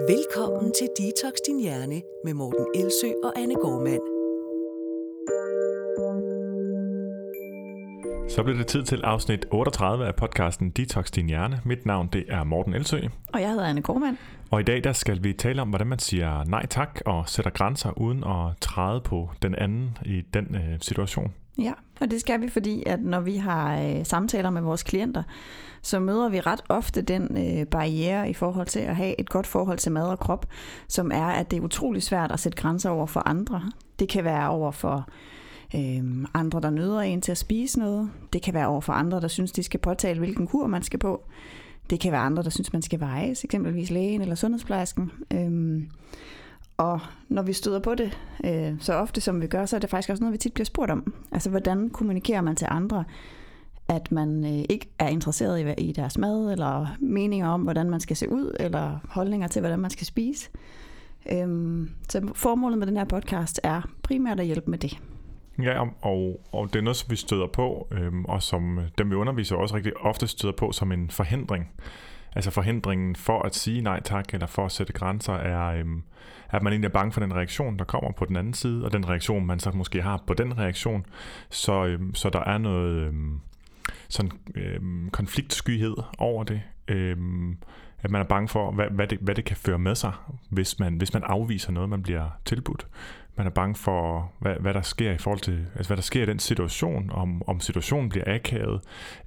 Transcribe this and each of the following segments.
Velkommen til Detox Din Hjerne med Morten Elsø og Anne Gormand. Så bliver det tid til afsnit 38 af podcasten Detox Din Hjerne. Mit navn det er Morten Elsø. Og jeg hedder Anne Gormand. Og i dag der skal vi tale om, hvordan man siger nej tak og sætter grænser uden at træde på den anden i den øh, situation. Ja, og det skal vi, fordi at når vi har øh, samtaler med vores klienter, så møder vi ret ofte den øh, barriere i forhold til at have et godt forhold til mad og krop, som er, at det er utrolig svært at sætte grænser over for andre. Det kan være over for øh, andre, der nøder en til at spise noget. Det kan være over for andre, der synes, de skal påtale, hvilken kur man skal på. Det kan være andre, der synes, man skal vejes, eksempelvis lægen eller sundhedsplejersken. Øh, og når vi støder på det øh, så ofte som vi gør, så er det faktisk også noget, vi tit bliver spurgt om. Altså, hvordan kommunikerer man til andre, at man øh, ikke er interesseret i, i deres mad, eller meninger om, hvordan man skal se ud, eller holdninger til, hvordan man skal spise. Øhm, så formålet med den her podcast er primært at hjælpe med det. Ja, og, og det er noget, som vi støder på, øhm, og som øh, dem vi underviser også rigtig ofte støder på som en forhindring. Altså forhindringen for at sige nej tak, eller for at sætte grænser, er, øhm, at man egentlig er bange for den reaktion, der kommer på den anden side, og den reaktion, man så måske har på den reaktion. Så, øhm, så der er noget øhm, sådan, øhm, konfliktskyhed over det. Øhm, at man er bange for, hvad, hvad, det, hvad det kan føre med sig, hvis man, hvis man afviser noget, man bliver tilbudt. Man er bange for, hvad, hvad der sker i forhold til, altså hvad der sker i den situation, om, om situationen bliver akavet,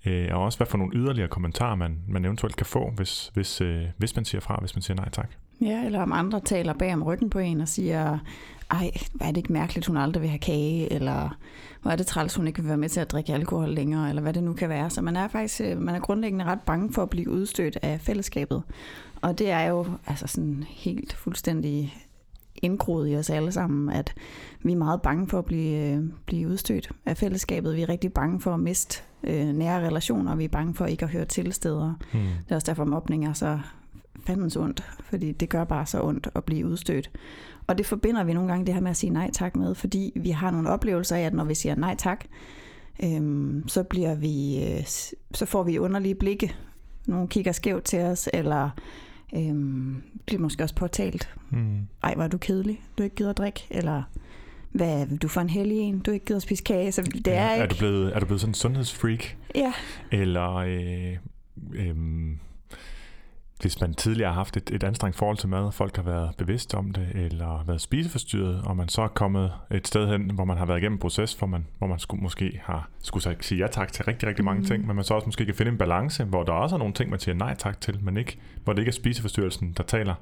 øh, og også hvad for nogle yderligere kommentarer, man, man eventuelt kan få, hvis, hvis, øh, hvis man siger fra, hvis man siger nej tak. Ja, eller om andre taler bag om ryggen på en og siger, ej, hvad er det ikke mærkeligt, hun aldrig vil have kage, eller hvor er det træls, hun ikke vil være med til at drikke alkohol længere, eller hvad det nu kan være. Så man er faktisk øh, man er grundlæggende ret bange for at blive udstødt af fællesskabet. Og det er jo altså sådan helt fuldstændig indgroet i os alle sammen, at vi er meget bange for at blive, øh, blive udstødt af fællesskabet. Vi er rigtig bange for at miste øh, nære relationer, vi er bange for ikke at høre til steder. Hmm. Det er også derfor, mobning er så fandens ondt, fordi det gør bare så ondt at blive udstødt. Og det forbinder vi nogle gange det her med at sige nej tak med, fordi vi har nogle oplevelser af, at når vi siger nej tak, øhm, så bliver vi, øh, så får vi underlige blikke. Nogle kigger skævt til os, eller øhm, bliver måske også påtalt. Mm. Ej, var du kedelig, du ikke gider at drikke, eller hvad du får en hellig en, du ikke gider at spise kage. Så det ja, er, ikke... er, du blevet, er du blevet sådan en sundhedsfreak? Ja. Eller øh, øh, hvis man tidligere har haft et, et anstrengt forhold til mad, folk har været bevidste om det, eller været spiseforstyrret, og man så er kommet et sted hen, hvor man har været igennem en proces, hvor man, hvor man skulle, måske har skulle sige ja tak til rigtig, rigtig mange mm. ting, men man så også måske kan finde en balance, hvor der også er nogle ting, man siger nej tak til, men ikke, hvor det ikke er spiseforstyrrelsen, der taler.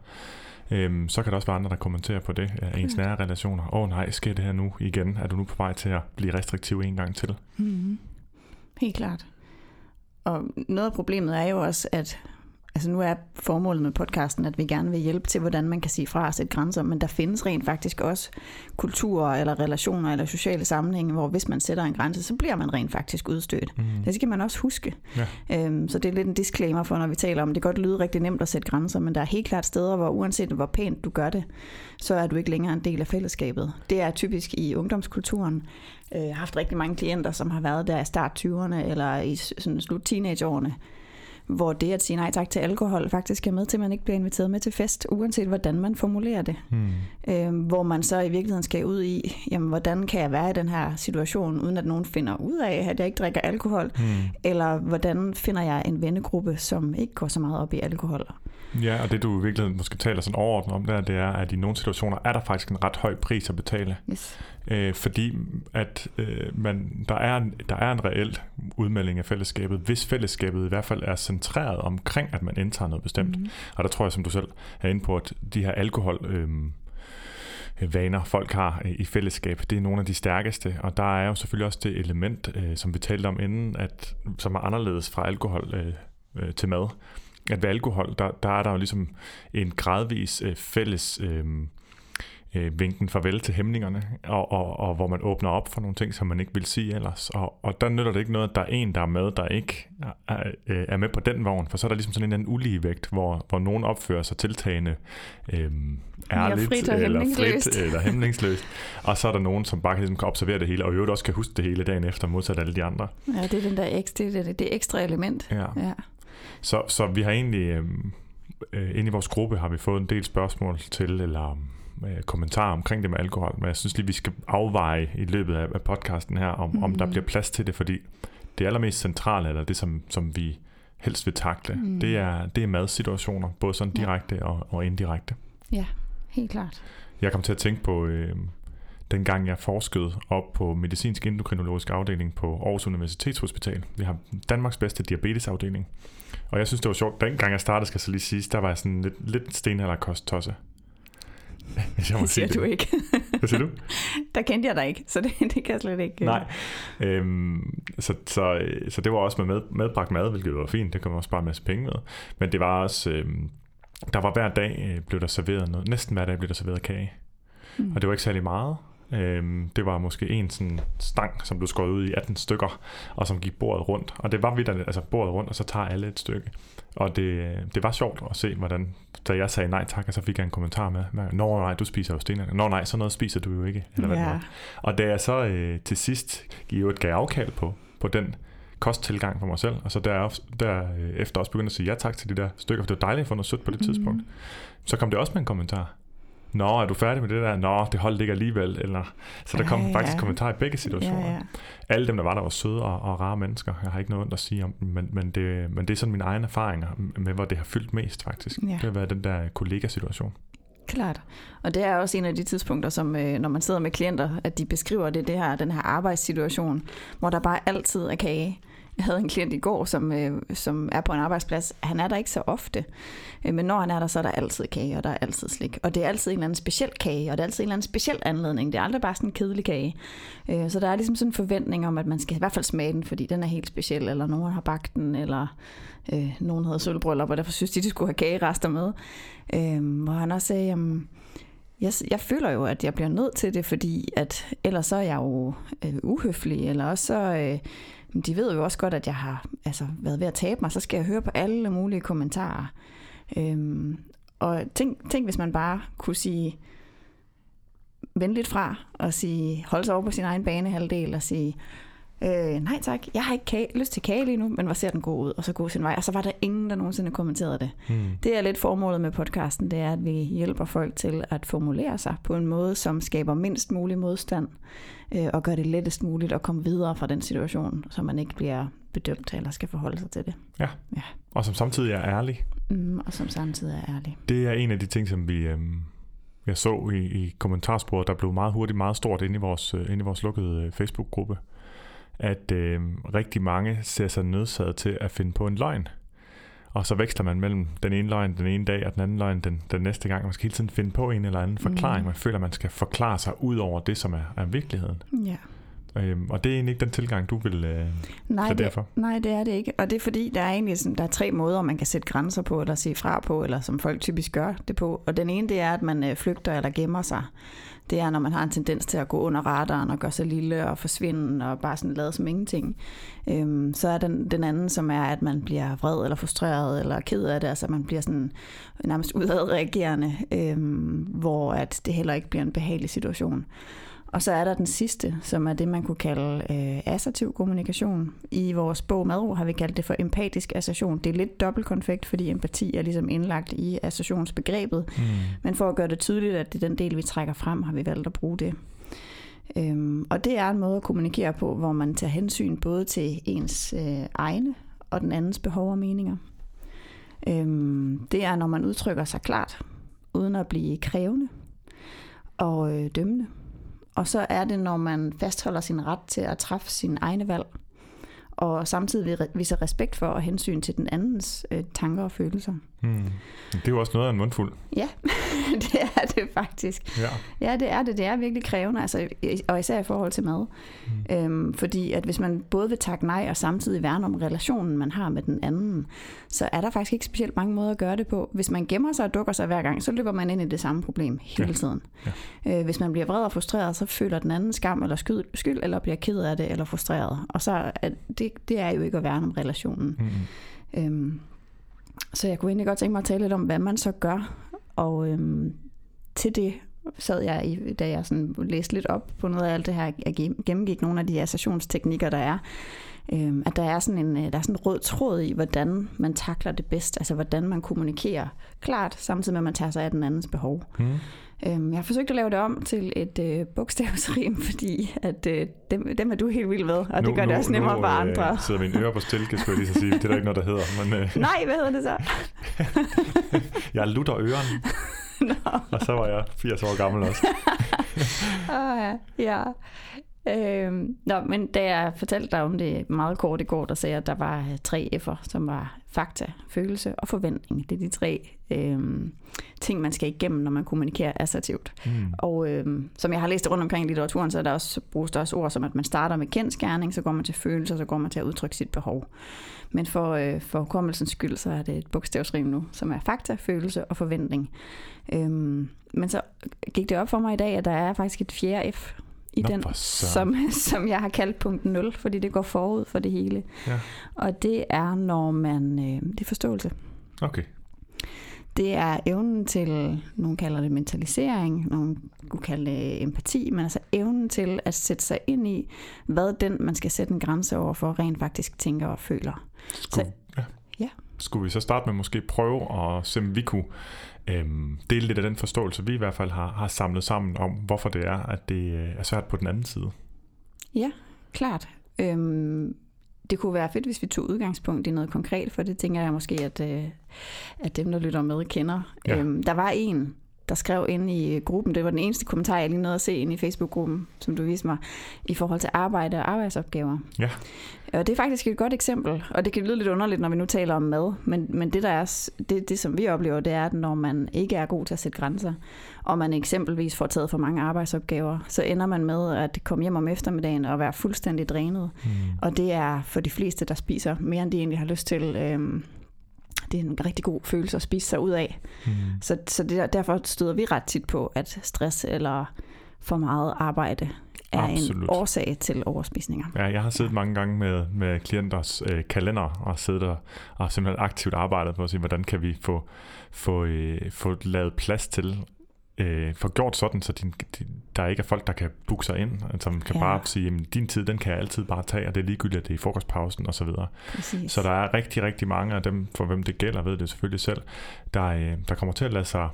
Øhm, så kan der også være andre, der kommenterer på det af ens nære relationer. Åh oh, nej, sker det her nu igen? Er du nu på vej til at blive restriktiv en gang til? Mm. Helt klart. Og noget af problemet er jo også, at Altså nu er formålet med podcasten, at vi gerne vil hjælpe til, hvordan man kan sige fra og sætte grænser, men der findes rent faktisk også kulturer eller relationer eller sociale sammenhænge, hvor hvis man sætter en grænse, så bliver man rent faktisk udstødt. Mm. Det skal man også huske. Ja. Øhm, så det er lidt en disclaimer for, når vi taler om, det kan godt lyde rigtig nemt at sætte grænser, men der er helt klart steder, hvor uanset hvor pænt du gør det, så er du ikke længere en del af fællesskabet. Det er typisk i ungdomskulturen. Øh, jeg har haft rigtig mange klienter, som har været der i start 20'erne eller i sådan slut teenageårene, hvor det at sige nej tak til alkohol faktisk er med til, at man ikke bliver inviteret med til fest, uanset hvordan man formulerer det. Hmm. Øh, hvor man så i virkeligheden skal ud i, jamen, hvordan kan jeg være i den her situation, uden at nogen finder ud af, at jeg ikke drikker alkohol, hmm. eller hvordan finder jeg en vennegruppe, som ikke går så meget op i alkohol. Ja, og det du i virkeligheden måske taler sådan overordnet om der, det er, at i nogle situationer er der faktisk en ret høj pris at betale. Yes. Øh, fordi at øh, man, der, er en, der er en reel udmelding af fællesskabet, hvis fællesskabet i hvert fald er centreret omkring, at man indtager noget bestemt. Mm. Og der tror jeg, som du selv er inde på, at de her alkohol... Øh, vaner, folk har i fællesskab. Det er nogle af de stærkeste, og der er jo selvfølgelig også det element, øh, som vi talte om inden, at, som er anderledes fra alkohol øh, øh, til mad at ved alkohol, der, der er der jo ligesom en gradvis øh, fælles øh, øh, vinken farvel til hæmningerne, og, og, og hvor man åbner op for nogle ting, som man ikke vil sige ellers. Og, og der nytter det ikke noget, at der er en, der er med, der ikke er, er, er med på den vogn, for så er der ligesom sådan en anden ulige vægt, hvor, hvor nogen opfører sig tiltagende øh, ærligt, frit eller frit eller hemmelingsløst, og så er der nogen, som bare ligesom kan observere det hele, og i øvrigt også kan huske det hele dagen efter, modsat alle de andre. Ja, det er den der ekstra, det, det ekstra element. Ja. ja. Så, så vi har egentlig... Øh, øh, inde i vores gruppe har vi fået en del spørgsmål til, eller øh, kommentarer omkring det med alkohol, men jeg synes lige, vi skal afveje i løbet af, af podcasten her, om, mm. om der Mhm. bliver plads til det, fordi det allermest centrale, eller det som, som vi helst vil takle, Mm. det, er, det er madsituationer, både sådan Ja. direkte og, og indirekte. Helt klart. Jeg kom til at tænke på, øh, dengang jeg forskede op på medicinsk endokrinologisk afdeling på Aarhus Universitetshospital. Vi har Danmarks bedste diabetesafdeling. Og jeg synes, det var sjovt. Dengang jeg startede, skal jeg så lige sige, der var jeg sådan lidt, lidt stenalderkost tosse. Hvis jeg må Det sige siger du ikke. Hvad siger du? Der kendte jeg dig ikke, så det, det kan jeg slet ikke... øh, Nej. Øhm, så, så, så det var også med, med medbragt mad, hvilket var fint. Det man også spare en masse penge med. Men det var også... Øhm, der var hver dag øh, blev der serveret noget. Næsten hver dag blev der serveret kage. Mm. Og det var ikke særlig meget. Øhm, det var måske en sådan stang, som blev skåret ud i 18 stykker, og som gik bordet rundt. Og det var vidt, altså bordet rundt, og så tager alle et stykke. Og det, det var sjovt at se, hvordan, da jeg sagde nej tak, og så fik jeg en kommentar med, Nå nej, du spiser jo stenerne. Nå nej, sådan noget spiser du jo ikke. Eller hvad var. Og da jeg så øh, til sidst i øvrigt gav afkald på, på den kosttilgang for mig selv, og så der, derefter også begyndte at sige ja tak til de der stykker, for det var dejligt at få noget sødt på det Mhm. tidspunkt. Så kom det også med en kommentar. Nå, er du færdig med det der? Nå, det holdt ikke alligevel. Eller, så der Ja, kom ja. faktisk kommentar i begge situationer. Ja, ja. Alle dem, der var der, var søde og, og rare mennesker. Jeg har ikke noget ondt at sige om dem, men, men, det, men det er sådan mine egne erfaringer med, hvor det har fyldt mest faktisk. Ja. Det har været den der kollegasituation. Klart. Og det er også en af de tidspunkter, som øh, når man sidder med klienter, at de beskriver det, det her, den her arbejdssituation, hvor der bare altid er kage. Jeg havde en klient i går, som, øh, som er på en arbejdsplads. Han er der ikke så ofte, øh, men når han er der, så er der altid kage, og der er altid slik. Og det er altid en eller anden speciel kage, og det er altid en eller anden speciel anledning. Det er aldrig bare sådan en kedelig kage. Øh, så der er ligesom sådan en forventning om, at man skal i hvert fald smage den, fordi den er helt speciel, eller nogen har bagt den, eller øh, nogen havde sølvbryllup, og derfor synes de, de skulle have kagerester med. Øh, hvor han også sagde, jamen, jeg, jeg føler jo, at jeg bliver nødt til det, fordi at ellers så er jeg jo øh, uhøflig, eller også så, øh, de ved jo også godt, at jeg har altså, været ved at tabe mig, så skal jeg høre på alle mulige kommentarer. Øhm, og tænk, tænk, hvis man bare kunne sige venligt fra, og sige, holde sig over på sin egen banehalvdel, og sige, øh, nej tak, jeg har ikke kage, lyst til kage lige nu, men hvor ser den god ud, og så gå sin vej. Og så var der ingen, der nogensinde kommenterede det. Hmm. Det er lidt formålet med podcasten, det er, at vi hjælper folk til at formulere sig på en måde, som skaber mindst mulig modstand, øh, og gør det lettest muligt at komme videre fra den situation, så man ikke bliver bedømt eller skal forholde sig til det. Og som samtidig er ærlig. Mm, og som samtidig er ærlig. Det er en af de ting, som vi øhm, jeg så i, i kommentarsporet, der blev meget hurtigt meget stort inde i vores, øh, inde i vores lukkede øh, Facebook-gruppe, at øh, rigtig mange ser sig nødsaget til at finde på en løgn. Og så veksler man mellem den ene løgn den ene dag, og den anden løgn den, den næste gang. Man skal hele tiden finde på en eller anden forklaring. Mm. Man føler, man skal forklare sig ud over det, som er, er virkeligheden. Ja. Øhm, og det er egentlig ikke den tilgang, du vil øh, Nej, det, derfor. nej, det er det ikke. Og det er fordi, der er egentlig sådan, der er tre måder, man kan sætte grænser på, eller sige fra på, eller som folk typisk gør det på. Og den ene, det er, at man øh, flygter eller gemmer sig. Det er, når man har en tendens til at gå under radaren og gøre sig lille og forsvinde og bare sådan lade som ingenting. Øhm, så er den, den anden, som er, at man bliver vred eller frustreret eller ked af det. Altså man bliver sådan nærmest udadreagerende, øhm, hvor at det heller ikke bliver en behagelig situation. Og så er der den sidste, som er det, man kunne kalde øh, assertiv kommunikation. I vores bog Madro har vi kaldt det for empatisk assertion. Det er lidt dobbeltkonfekt, fordi empati er ligesom indlagt i assertionsbegrebet. Mm. Men for at gøre det tydeligt, at det er den del, vi trækker frem, har vi valgt at bruge det. Øhm, og det er en måde at kommunikere på, hvor man tager hensyn både til ens øh, egne og den andens behov og meninger. Øhm, det er, når man udtrykker sig klart, uden at blive krævende og øh, dømmende. Og så er det, når man fastholder sin ret til at træffe sin egne valg, og samtidig viser respekt for og hensyn til den andens øh, tanker og følelser. Mm. Det er jo også noget af en mundfuld. Ja, det er det faktisk. Ja. Ja, det er det. Det er virkelig krævende, altså, og især i forhold til mad. Mm. Øhm, fordi at hvis man både vil takke nej og samtidig værne om relationen, man har med den anden, så er der faktisk ikke specielt mange måder at gøre det på. Hvis man gemmer sig og dukker sig hver gang, så løber man ind i det samme problem hele Ja. tiden. Ja. Øh, hvis man bliver vred og frustreret, så føler den anden skam eller skyld, skyld eller bliver ked af det eller frustreret. Og så er det, det er jo ikke at værne om relationen. Mm. Øhm, så jeg kunne egentlig godt tænke mig at tale lidt om, hvad man så gør. Og øhm, til det sad jeg, i, da jeg sådan læste lidt op på noget af alt det her, jeg gennemgik nogle af de associationsteknikker, der er, Øhm, at der er, sådan en, øh, der er sådan en rød tråd i, hvordan man takler det bedst, altså hvordan man kommunikerer klart, samtidig med at man tager sig af den andens behov. Mm. Øhm, jeg har forsøgt at lave det om til et øh, bogstavsrim, fordi at, øh, dem, dem er du helt vild med, og nu, det gør nu, det også nemmere nu, for andre. Øh, sidder mine ører på stilke, skulle jeg lige så sige. Det er der ikke noget, der hedder. Men, øh, Nej, hvad hedder det så? jeg lutter ørerne. Nå. Og så var jeg 80 år gammel også. ah, ja. Øhm, nå, men da jeg fortalte dig om det meget kort i går, der sagde jeg, at der var øh, tre F'er, som var fakta, følelse og forventning. Det er de tre øhm, ting, man skal igennem, når man kommunikerer assertivt. Mm. Og øhm, som jeg har læst rundt omkring i litteraturen, så er der også, bruges der også ord som, at man starter med kendskærning, så går man til følelser, så går man til at udtrykke sit behov. Men for, øh, for kommelsens skyld, så er det et bogstavsrim nu, som er fakta, følelse og forventning. Øhm, men så gik det op for mig i dag, at der er faktisk et fjerde F i Nå, den, som, som jeg har kaldt punkt 0, fordi det går forud for det hele. Ja. Og det er, når man... Øh, det er forståelse. Okay. Det er evnen til, nogen kalder det mentalisering, nogen kunne kalde det empati, men altså evnen til at sætte sig ind i, hvad den, man skal sætte en grænse over for, rent faktisk tænker og føler. Skulle, ja. ja. Skulle vi så starte med måske prøve at se, om vi kunne øhm, dele lidt af den forståelse, vi i hvert fald har, har samlet sammen om, hvorfor det er, at det øh, er svært på den anden side. Ja, klart. Øhm, det kunne være fedt, hvis vi tog udgangspunkt i noget konkret, for det tænker jeg måske, at, øh, at dem, der lytter med, kender. Ja. Øhm, der var en, der skrev ind i gruppen, det var den eneste kommentar, jeg lige nåede at se ind i Facebook-gruppen, som du viste mig, i forhold til arbejde og arbejdsopgaver. Ja. Og det er faktisk et godt eksempel, og det kan lyde lidt underligt, når vi nu taler om mad, men, men det, der er, det, det, som vi oplever, det er, at når man ikke er god til at sætte grænser, og man eksempelvis får taget for mange arbejdsopgaver, så ender man med at komme hjem om eftermiddagen og være fuldstændig drænet. Mm. Og det er for de fleste, der spiser mere, end de egentlig har lyst til. Øhm, det er en rigtig god følelse at spise sig ud af. Mm. Så, så det, der- derfor støder vi ret tit på, at stress eller for meget arbejde er Absolut. en årsag til overspisninger. Ja, jeg har siddet mange gange med, med klienters øh, kalender og siddet og, og simpelthen aktivt arbejdet på at sige, hvordan kan vi få, få, øh, få lavet plads til, øh, få gjort sådan, så din, din, der ikke er folk, der kan booke sig ind, altså man kan Ja. bare sige, jamen din tid, den kan jeg altid bare tage, og det er ligegyldigt, at det er i frokostpausen osv. Præcis. Så der er rigtig, rigtig mange af dem, for hvem det gælder, ved det selvfølgelig selv, der, øh, der kommer til at lade sig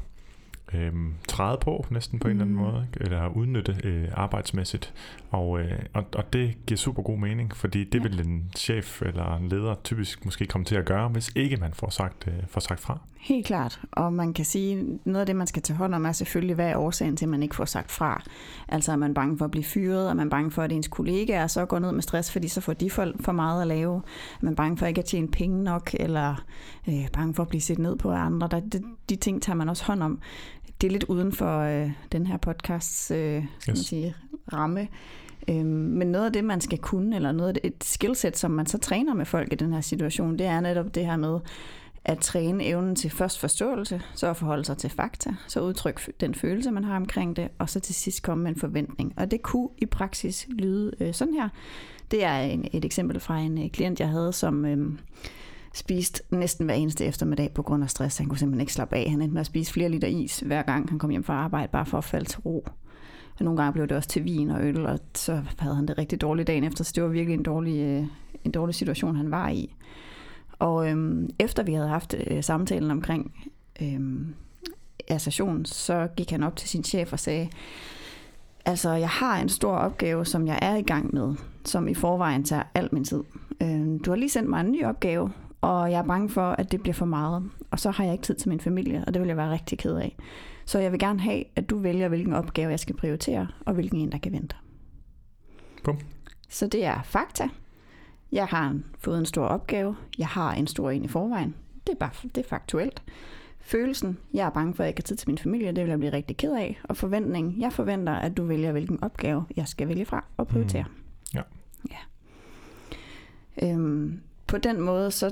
øh, træde på næsten på en eller anden Mm. måde, ikke? eller udnytte øh, arbejdsmæssigt. Og, øh, og, og det giver super god mening, fordi det ja. vil en chef eller en leder typisk måske komme til at gøre, hvis ikke man får sagt, øh, får sagt fra. Helt klart. Og man kan sige, noget af det, man skal tage hånd om, er selvfølgelig, hvad er årsagen til, at man ikke får sagt fra. Altså er man bange for at blive fyret, er man bange for, at ens kollegaer så går ned med stress, fordi så får de for, for meget at lave. Er man bange for ikke at tjene penge nok, eller øh, bange for at blive set ned på af andre. Der, de, de ting tager man også hånd om. Det er lidt uden for øh, den her podcasts øh, skal man Yes. sige, ramme. Øhm, men noget af det, man skal kunne, eller noget af det, et skillset, som man så træner med folk i den her situation, det er netop det her med, at træne evnen til først forståelse, så at forholde sig til fakta, så udtrykke den følelse, man har omkring det, og så til sidst komme med en forventning. Og det kunne i praksis lyde øh, sådan her. Det er en, et eksempel fra en øh, klient, jeg havde, som øh, spiste næsten hver eneste eftermiddag på grund af stress. Han kunne simpelthen ikke slappe af. Han endte med at spise flere liter is, hver gang han kom hjem fra arbejde, bare for at falde til ro. Og nogle gange blev det også til vin og øl, og så havde han det rigtig dårligt dagen efter, så det var virkelig en dårlig, øh, en dårlig situation, han var i. Og øhm, efter vi havde haft øh, samtalen omkring øhm, association, så gik han op til sin chef og sagde, altså jeg har en stor opgave, som jeg er i gang med, som i forvejen tager al min tid. Øhm, du har lige sendt mig en ny opgave, og jeg er bange for, at det bliver for meget. Og så har jeg ikke tid til min familie, og det vil jeg være rigtig ked af. Så jeg vil gerne have, at du vælger, hvilken opgave jeg skal prioritere, og hvilken en, der kan vente. Bum. Så det er fakta. Jeg har fået en stor opgave. Jeg har en stor en i forvejen. Det er bare det er faktuelt. Følelsen, jeg er bange for, at jeg ikke har tid til min familie, det vil jeg blive rigtig ked af. Og forventning, jeg forventer, at du vælger, hvilken opgave jeg skal vælge fra og prioritere. Mm. Ja. ja. Øhm, på den måde, så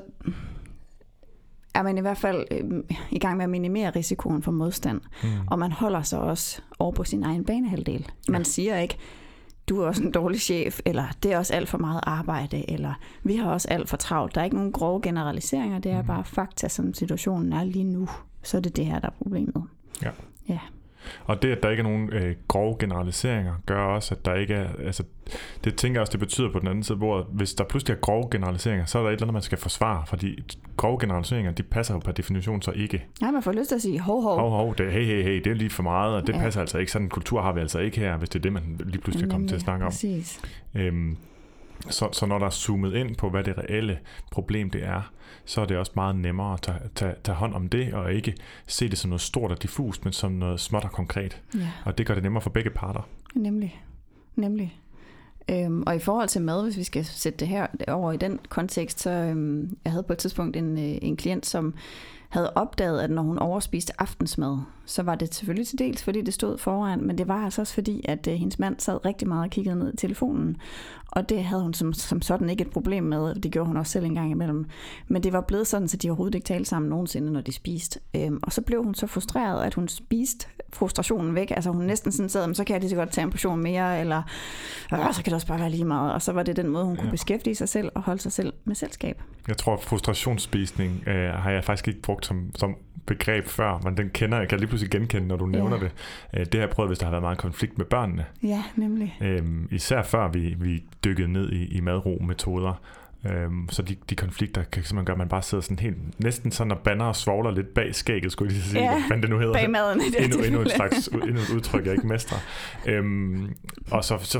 er man i hvert fald øhm, i gang med at minimere risikoen for modstand. Mm. Og man holder sig også over på sin egen banehalvdel. Man Ja. siger ikke, du er også en dårlig chef, eller det er også alt for meget arbejde, eller vi har også alt for travlt. Der er ikke nogen grove generaliseringer, det er Mhm. bare fakta, som situationen er lige nu. Så er det det her, der er problemet. Og det, at der ikke er nogen øh, grove generaliseringer, gør også, at der ikke er... Altså, det tænker jeg også, det betyder på den anden side, hvor hvis der pludselig er grove generaliseringer, så er der et eller andet, man skal forsvare, fordi grove generaliseringer, de passer jo per definition så ikke. Nej, man får lyst til at sige, hov, hov. Hov, hov, det, hey, hey, hey, det er lige for meget, og det ja. passer altså ikke. Sådan en kultur har vi altså ikke her, hvis det er det, man lige pludselig kommer til at snakke om. Præcis. Øhm, så, så når der er zoomet ind på, hvad det reelle problem det er, så er det også meget nemmere at tage, tage, tage hånd om det, og ikke se det som noget stort og diffust, men som noget småt og konkret. Ja. Og det gør det nemmere for begge parter. Nemlig. Nemlig. Øhm, og i forhold til mad, hvis vi skal sætte det her over i den kontekst, så øhm, jeg havde på et tidspunkt en, øh, en klient, som havde opdaget, at når hun overspiste aftensmad, så var det selvfølgelig til dels, fordi det stod foran, men det var altså også fordi, at øh, hendes mand sad rigtig meget og kiggede ned i telefonen. Og det havde hun som, som sådan ikke et problem med, det gjorde hun også selv en gang imellem. Men det var blevet sådan, så de overhovedet ikke talte sammen nogensinde, når de spiste. Øhm, og så blev hun så frustreret, at hun spiste frustrationen væk. Altså hun næsten sådan sad, så kan jeg lige så godt tage en portion mere, eller så kan det også bare være lige meget. Og så var det den måde, hun kunne ja. beskæftige sig selv og holde sig selv med selskab. Jeg tror, at frustrationsspisning øh, har jeg faktisk ikke brugt som, som begreb før, men den kender jeg, kan lige pludselig genkende, når du nævner ja. det. Øh, det har jeg prøvet, hvis der har været meget konflikt med børnene. Ja, nemlig. Øhm, især før vi, vi dykkede ned i, i madro-metoder, Øhm, så de, de konflikter kan simpelthen gøre, at man bare sidder sådan helt, næsten sådan og banner og svogler lidt bag skægget, skulle jeg lige sige, ja, hvad det nu hedder. bag maden. Det endnu, endnu, et slags, endnu et udtryk, jeg ikke mestrer. Øhm, og, så, så,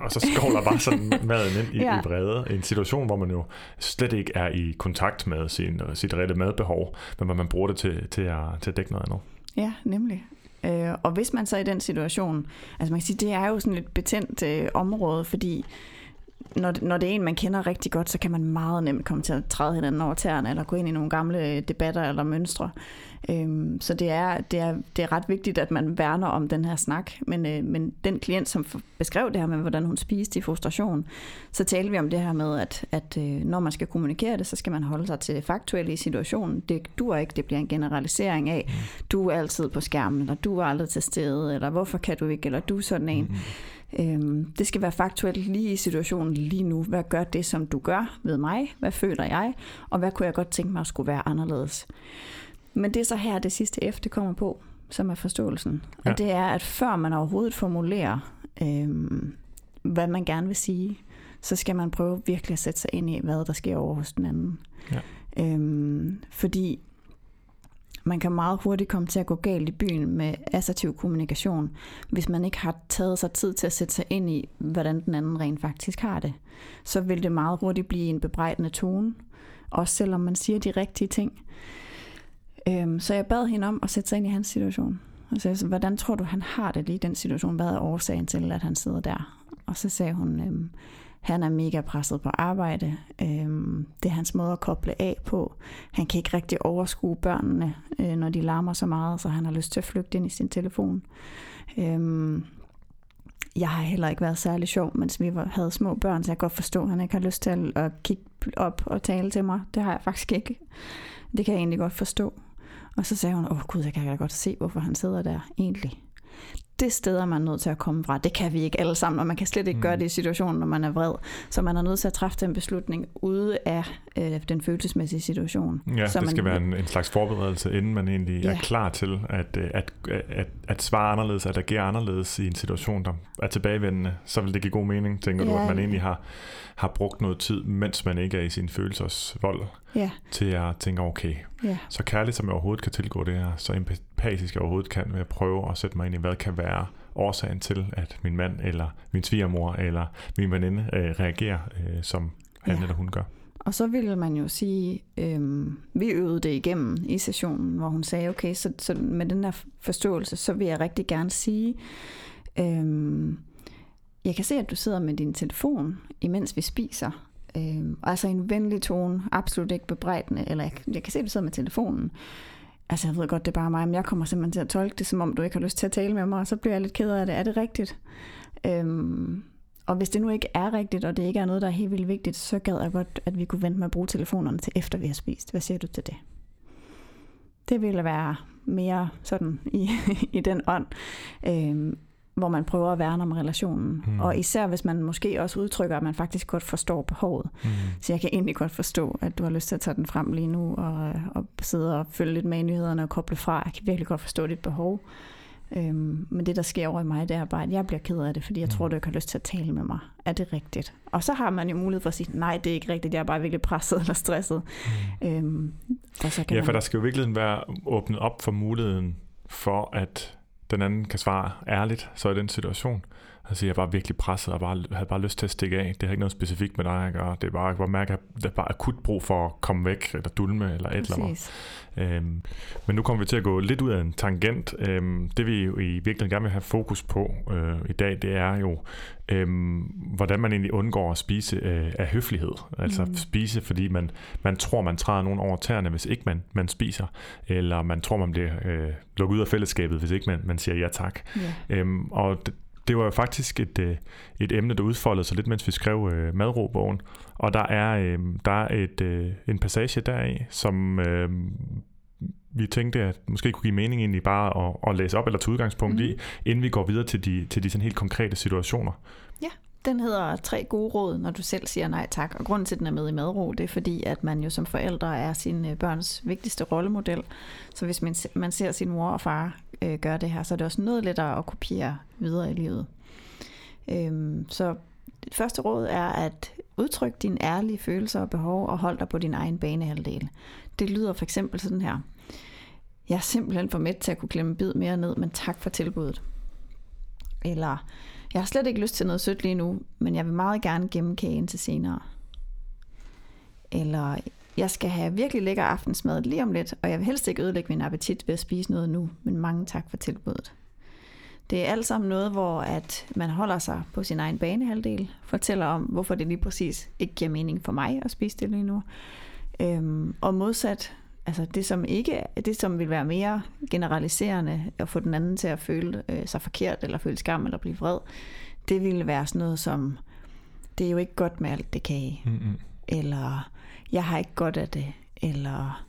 og så skovler bare sådan maden ind i, ja. i vrede. I en situation, hvor man jo slet ikke er i kontakt med sin, sit rette madbehov, men hvor man bruger det til, til, at, til at dække noget andet. Ja, nemlig. Øh, og hvis man så er i den situation, altså man kan sige, det er jo sådan et betændt øh, område, fordi når, når det er en, man kender rigtig godt, så kan man meget nemt komme til at træde hinanden over tæerne, eller gå ind i nogle gamle øh, debatter eller mønstre. Øhm, så det er, det, er, det er ret vigtigt, at man værner om den her snak. Men, øh, men den klient, som beskrev det her med, hvordan hun spiste i frustration, så talte vi om det her med, at, at øh, når man skal kommunikere det, så skal man holde sig til det faktuelle i situationen. Det duer ikke, det bliver en generalisering af, du er altid på skærmen, eller du er aldrig til stede, eller hvorfor kan du ikke, eller du er sådan en. Mm-hmm. Øhm, det skal være faktuelt lige i situationen lige nu. Hvad gør det, som du gør ved mig? Hvad føler jeg? Og hvad kunne jeg godt tænke mig at skulle være anderledes? Men det er så her, det sidste F, det kommer på, som er forståelsen. Ja. Og det er, at før man overhovedet formulerer, øhm, hvad man gerne vil sige, så skal man prøve virkelig at sætte sig ind i, hvad der sker over hos den anden. Ja. Øhm, fordi man kan meget hurtigt komme til at gå galt i byen med assertiv kommunikation, hvis man ikke har taget sig tid til at sætte sig ind i, hvordan den anden rent faktisk har det. Så vil det meget hurtigt blive en bebrejdende tone, også selvom man siger de rigtige ting. Øhm, så jeg bad hende om at sætte sig ind i hans situation. Og så jeg, hvordan tror du, han har det lige i den situation? Hvad er årsagen til, at han sidder der? Og så sagde hun, øhm, han er mega presset på arbejde. Øhm, det er hans måde at koble af på. Han kan ikke rigtig overskue børnene, øh, når de larmer så meget, så han har lyst til at flygte ind i sin telefon. Øhm, jeg har heller ikke været særlig sjov, mens vi havde små børn, så jeg kan godt forstå, at han ikke har lyst til at, at kigge op og tale til mig. Det har jeg faktisk ikke. Det kan jeg egentlig godt forstå. Og så sagde hun, åh gud, jeg kan da godt se, hvorfor han sidder der egentlig det sted er man nødt til at komme fra. Det kan vi ikke alle sammen, og man kan slet ikke mm. gøre det i situationen, når man er vred. Så man er nødt til at træffe den beslutning ude af øh, den følelsesmæssige situation. Ja, så det skal man, være en, en slags forberedelse, inden man egentlig ja. er klar til at, øh, at, at, at svare anderledes, at agere anderledes i en situation, der er tilbagevendende. Så vil det give god mening, tænker ja, du, at man egentlig har, har brugt noget tid, mens man ikke er i sin følelsesvold, ja. til at tænke, okay, ja. så kærligt som jeg overhovedet kan tilgå det her, så empatisk jeg overhovedet kan, ved at prøve at sætte mig ind i, hvad kan være årsagen til, at min mand, eller min svigermor, eller min veninde øh, reagerer, øh, som han ja. eller hun gør. Og så ville man jo sige, øh, vi øvede det igennem i sessionen, hvor hun sagde, okay, så, så med den her forståelse, så vil jeg rigtig gerne sige, øh, jeg kan se, at du sidder med din telefon, imens vi spiser. Øh, altså en venlig tone, absolut ikke bebrejdende, eller jeg, jeg kan se, at du sidder med telefonen. Altså jeg ved godt, det er bare mig, men jeg kommer simpelthen til at tolke det, som om du ikke har lyst til at tale med mig, og så bliver jeg lidt ked af det. Er det rigtigt? Øhm, og hvis det nu ikke er rigtigt, og det ikke er noget, der er helt vildt vigtigt, så gad jeg godt, at vi kunne vente med at bruge telefonerne til efter vi har spist. Hvad siger du til det? Det ville være mere sådan i, i den ånd. Øhm, hvor man prøver at værne om relationen. Mm. Og især hvis man måske også udtrykker, at man faktisk godt forstår behovet. Mm. Så jeg kan egentlig godt forstå, at du har lyst til at tage den frem lige nu, og, og sidde og følge lidt med i nyhederne og koble fra. Jeg kan virkelig godt forstå dit behov. Øhm, men det, der sker over i mig, det er bare, at jeg bliver ked af det, fordi jeg mm. tror, du ikke har lyst til at tale med mig. Er det rigtigt? Og så har man jo mulighed for at sige, nej, det er ikke rigtigt, jeg er bare virkelig presset eller stresset. Mm. Øhm, og så kan ja, for man... der skal jo virkelig være åbnet op for muligheden for, at den anden kan svare ærligt så i den situation. Altså, jeg bare virkelig presset og bare, havde bare lyst til at stikke af. Det har ikke noget specifikt med dig at gøre. Det er bare, jeg bare mærke, at der er bare akut brug for at komme væk, eller dulme, eller et eller andet. Øhm, men nu kommer vi til at gå lidt ud af en tangent. Øhm, det vi jo i virkeligheden gerne vil have fokus på øh, i dag, det er jo, øhm, hvordan man egentlig undgår at spise øh, af høflighed. Altså mm. spise, fordi man, man tror, man træder nogen over tæerne, hvis ikke man, man spiser. Eller man tror, man bliver øh, lukket ud af fællesskabet, hvis ikke man, man siger ja tak. Yeah. Øhm, og det var jo faktisk et, øh, et emne, der udfoldede sig lidt, mens vi skrev øh, madrobogen. Og der er, øh, der er et, øh, en passage deri, som øh, vi tænkte, at måske kunne give mening egentlig bare at, at læse op eller tage udgangspunkt mm. i, inden vi går videre til de, til de sådan helt konkrete situationer. Ja, den hedder Tre gode råd, når du selv siger nej tak. Og grunden til, at den er med i madro, det er fordi, at man jo som forældre er sin øh, børns vigtigste rollemodel. Så hvis man, man ser sin mor og far øh, gør det her, så er det også noget lettere at kopiere videre i livet. Øhm, så det første råd er at udtrykke dine ærlige følelser og behov og hold dig på din egen banehalvdel. Det lyder for eksempel sådan her. Jeg er simpelthen for mæt til at kunne klemme bid mere ned, men tak for tilbuddet. Eller, jeg har slet ikke lyst til noget sødt lige nu, men jeg vil meget gerne gemme kagen til senere. Eller, jeg skal have virkelig lækker aftensmad lige om lidt, og jeg vil helst ikke ødelægge min appetit ved at spise noget nu, men mange tak for tilbuddet. Det er alt sammen noget, hvor at man holder sig på sin egen banehalvdel, fortæller om, hvorfor det lige præcis ikke giver mening for mig at spise det lige nu. Øhm, og modsat, altså det som ikke, det som vil være mere generaliserende, at få den anden til at føle øh, sig forkert, eller føle skam, eller blive vred, det ville være sådan noget som, det er jo ikke godt med alt det kage. Mm-hmm. Eller, jeg har ikke godt af det. Eller,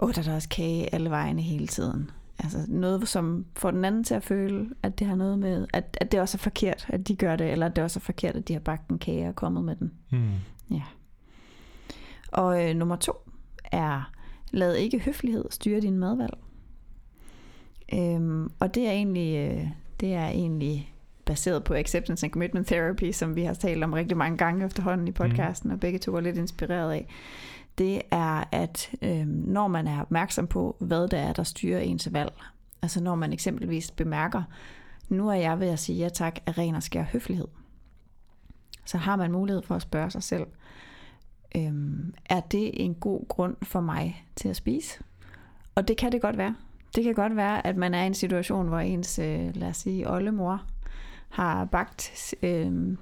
åh, der er der også kage alle vejene hele tiden. Altså noget, som får den anden til at føle, at det har noget med, at, at det også er forkert, at de gør det, eller at det også er forkert, at de har bagt en kage og kommet med den. Mm. Ja. Og øh, nummer to er, lad ikke høflighed styre din madvalg. Øhm, og det er egentlig, øh, det er egentlig baseret på acceptance and commitment therapy, som vi har talt om rigtig mange gange efterhånden i podcasten, mm. og begge to var lidt inspireret af det er, at øh, når man er opmærksom på, hvad det er, der styrer ens valg, altså når man eksempelvis bemærker, nu er jeg ved at sige ja tak af ren og skær høflighed, så har man mulighed for at spørge sig selv, øh, er det en god grund for mig til at spise? Og det kan det godt være. Det kan godt være, at man er i en situation, hvor ens, øh, lad os sige, oldemor har bagt øh,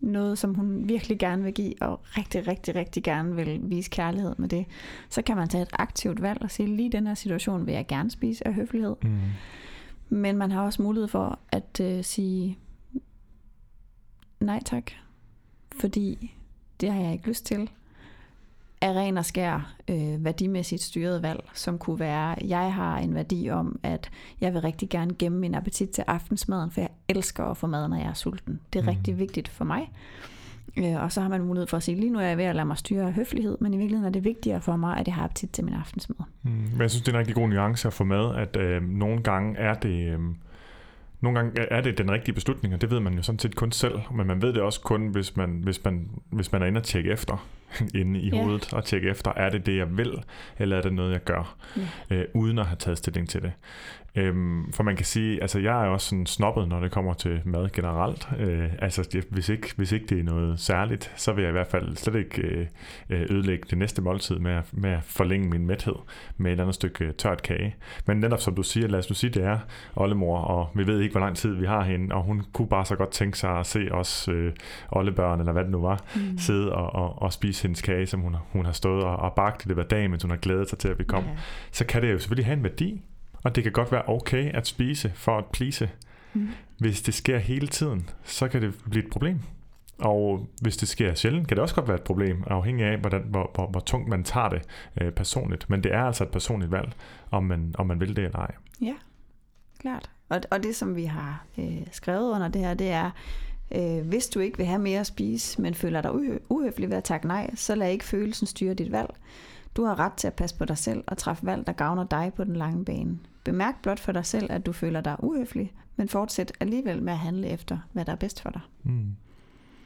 noget, som hun virkelig gerne vil give, og rigtig, rigtig, rigtig gerne vil vise kærlighed med det, så kan man tage et aktivt valg og sige, lige den her situation vil jeg gerne spise af høflighed. Mm. Men man har også mulighed for at uh, sige nej tak, fordi det har jeg ikke lyst til er ren og skær øh, værdimæssigt styret valg, som kunne være, jeg har en værdi om, at jeg vil rigtig gerne gemme min appetit til aftensmaden, for jeg elsker at få mad, når jeg er sulten. Det er mm. rigtig vigtigt for mig. Øh, og så har man mulighed for at sige, lige nu er jeg ved at lade mig styre af høflighed, men i virkeligheden er det vigtigere for mig, at jeg har appetit til min aftensmad. Mm. Men jeg synes, det er en rigtig god nuance at få med, at øh, nogle gange er det... Øh, nogle gange er det den rigtige beslutning, og det ved man jo sådan set kun selv, men man ved det også kun, hvis man, hvis man, hvis man er inde og tjekke efter inde i ja. hovedet og tjekke efter, er det det, jeg vil, eller er det noget, jeg gør, ja. øh, uden at have taget stilling til det. Øhm, for man kan sige, altså jeg er også sådan snobbet, når det kommer til mad generelt. Øh, altså det, hvis, ikke, hvis ikke det er noget særligt, så vil jeg i hvert fald slet ikke øh, øh, ødelægge det næste måltid med at, med at forlænge min mæthed med et eller andet stykke øh, tørt kage. Men netop som du siger, lad os nu sige, det er oldemor, og vi ved ikke, hvor lang tid vi har hende, og hun kunne bare så godt tænke sig at se os øh, oldebørn, eller hvad det nu var, mm. sidde og, og, og spise hendes kage, som hun, hun har stået og, og bagt i det hver dag, mens hun har glædet sig til, at vi kom. Ja. Så kan det jo selvfølgelig have en værdi, og det kan godt være okay at spise for at plise. Mm. Hvis det sker hele tiden, så kan det blive et problem. Og hvis det sker sjældent, kan det også godt være et problem, afhængig af, hvordan, hvor, hvor, hvor tungt man tager det øh, personligt. Men det er altså et personligt valg, om man, om man vil det eller ej. Ja, klart. Og, og det, som vi har øh, skrevet under det her, det er, øh, hvis du ikke vil have mere at spise, men føler dig uhøflig ved at takke nej, så lad ikke følelsen styre dit valg. Du har ret til at passe på dig selv og træffe valg, der gavner dig på den lange bane. Bemærk blot for dig selv, at du føler dig uhøflig, men fortsæt alligevel med at handle efter, hvad der er bedst for dig. Mm.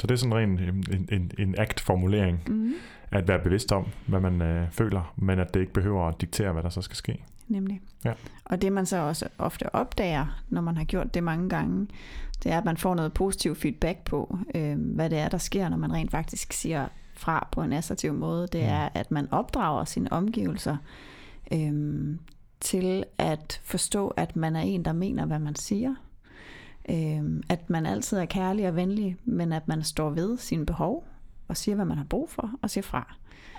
Så det er sådan en, en, en, en akt-formulering, Mm. at være bevidst om, hvad man øh, føler, men at det ikke behøver at diktere, hvad der så skal ske. Nemlig. Ja. Og det man så også ofte opdager, når man har gjort det mange gange, det er, at man får noget positiv feedback på, øh, hvad det er, der sker, når man rent faktisk siger fra på en assertiv måde. Det Mm. er, at man opdrager sine omgivelser øh, til at forstå, at man er en, der mener, hvad man siger. Øh, at man altid er kærlig og venlig, men at man står ved sine behov og siger, hvad man har brug for, og siger fra.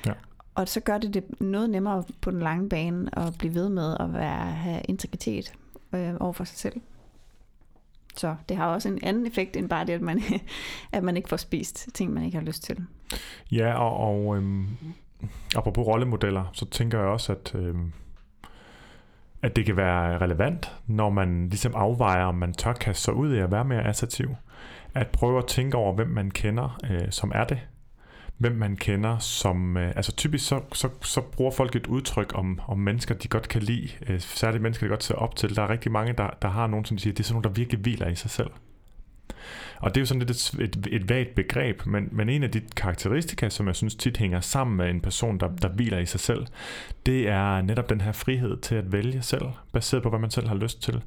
Ja. Og så gør det det noget nemmere på den lange bane at blive ved med at være, have integritet øh, over for sig selv. Så det har også en anden effekt end bare det, at man, at man ikke får spist ting, man ikke har lyst til. Ja, og, og øhm, apropos rollemodeller, så tænker jeg også, at, øhm, at det kan være relevant, når man ligesom afvejer, om man tør kaste sig ud i at være mere assertiv. At prøve at tænke over, hvem man kender, øh, som er det. Hvem man kender, som... Øh, altså typisk så, så, så bruger folk et udtryk om, om mennesker, de godt kan lide. Øh, særligt mennesker, de godt ser op til. Der er rigtig mange, der, der har nogen, som de siger, det er sådan nogen, der virkelig hviler i sig selv. Og det er jo sådan lidt et, et, et vagt begreb, men, men en af de karakteristika, som jeg synes tit hænger sammen med en person, der, der hviler i sig selv, det er netop den her frihed til at vælge selv, baseret på, hvad man selv har lyst til,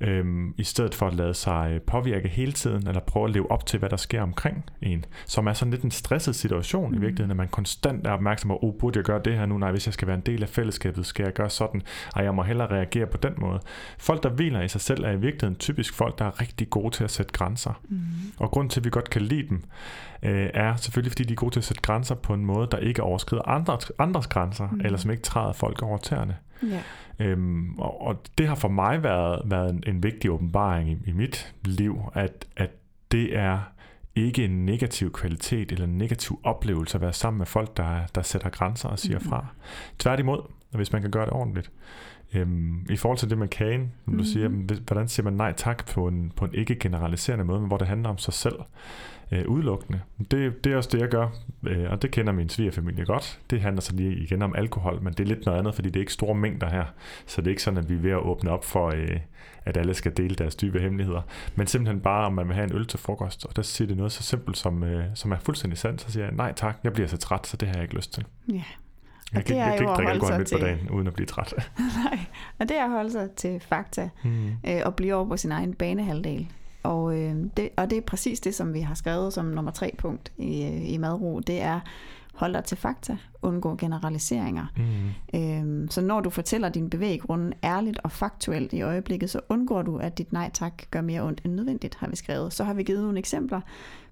øhm, i stedet for at lade sig påvirke hele tiden, eller prøve at leve op til, hvad der sker omkring en, som er sådan lidt en stresset situation i virkeligheden, at man konstant er opmærksom på, oh, burde jeg gøre det her nu? Nej, hvis jeg skal være en del af fællesskabet, skal jeg gøre sådan? Ej, jeg må hellere reagere på den måde. Folk, der hviler i sig selv, er i virkeligheden typisk folk, der er rigtig gode til at sætte grænser. Mm. Og grund til, at vi godt kan lide dem, øh, er selvfølgelig, fordi de er gode til at sætte grænser på en måde, der ikke overskrider andres, andres grænser, Mm. mm. eller som ikke træder folk over tæerne. Ja. Øhm, og, og det har for mig været, været en, en vigtig åbenbaring i, i mit liv, at, at det er ikke en negativ kvalitet eller en negativ oplevelse at være sammen med folk, der, der sætter grænser og siger Mhm. fra. Tværtimod, hvis man kan gøre det ordentligt. Øhm, I forhold til det med kagen, som du Mhm. siger, hvordan siger man nej tak på en, på en ikke generaliserende måde, men hvor det handler om sig selv øh, udelukkende. Det, det er også det, jeg gør, øh, og det kender min svigerfamilie godt. Det handler så lige igen om alkohol, men det er lidt noget andet, fordi det er ikke store mængder her, så det er ikke sådan, at vi er ved at åbne op for, øh, at alle skal dele deres dybe hemmeligheder, men simpelthen bare, om man vil have en øl til frokost, og der siger det noget så simpelt, som, øh, som er fuldstændig sandt, så siger jeg, nej tak, jeg bliver så træt, så det har jeg ikke lyst til. Ja. Jeg Og kan, det er jeg kan jo ikke drikke alkohol midt på dagen, uden at blive træt. Nej, og det er at holde sig til fakta Mm. øh, og blive over på sin egen banehalvdel. Og, øh, det, og det er præcis det, som vi har skrevet som nummer tre punkt i, øh, i madro. Det er, hold dig til fakta, undgå generaliseringer. Mm. Øhm, så når du fortæller din bevæggrunde ærligt og faktuelt i øjeblikket, så undgår du, at dit nej tak gør mere ondt end nødvendigt, har vi skrevet. Så har vi givet nogle eksempler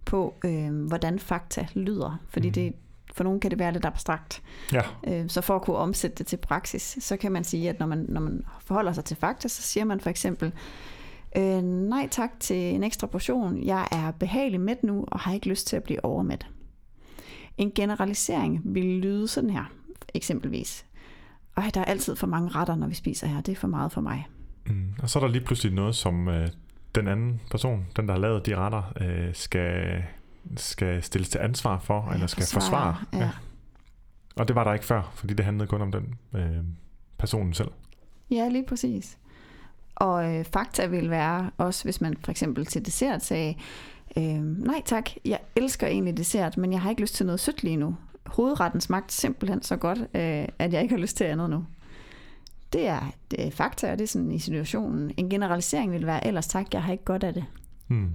på, øhm, hvordan fakta lyder, fordi Mhm. det, for nogen kan det være lidt abstrakt. Ja, Øh, Så for at kunne omsætte det til praksis, så kan man sige, at når man, når man forholder sig til fakta, så siger man for eksempel, øh, nej tak til en ekstra portion, jeg er behagelig mæt nu, og har ikke lyst til at blive overmæt. En generalisering vil lyde sådan her, eksempelvis. Ej, der er altid for mange retter, når vi spiser her. Det er for meget for mig. Mm. Og så er der lige pludselig noget, som øh, den anden person, den der har lavet de retter, øh, skal, skal stilles til ansvar for, Ja, eller skal forsvare, forsvare. ja. Og det var der ikke før, fordi det handlede kun om den øh, personen selv. Ja, lige præcis. Og øh, fakta vil være også, hvis man for eksempel til dessert sagde, øh, nej tak, jeg elsker egentlig dessert, men jeg har ikke lyst til noget sødt lige nu. Hovedretten smagte simpelthen så godt, øh, at jeg ikke har lyst til andet nu. Det er, det er fakta, og det er sådan i situationen. En generalisering vil være, ellers tak, jeg har ikke godt af det. Mm.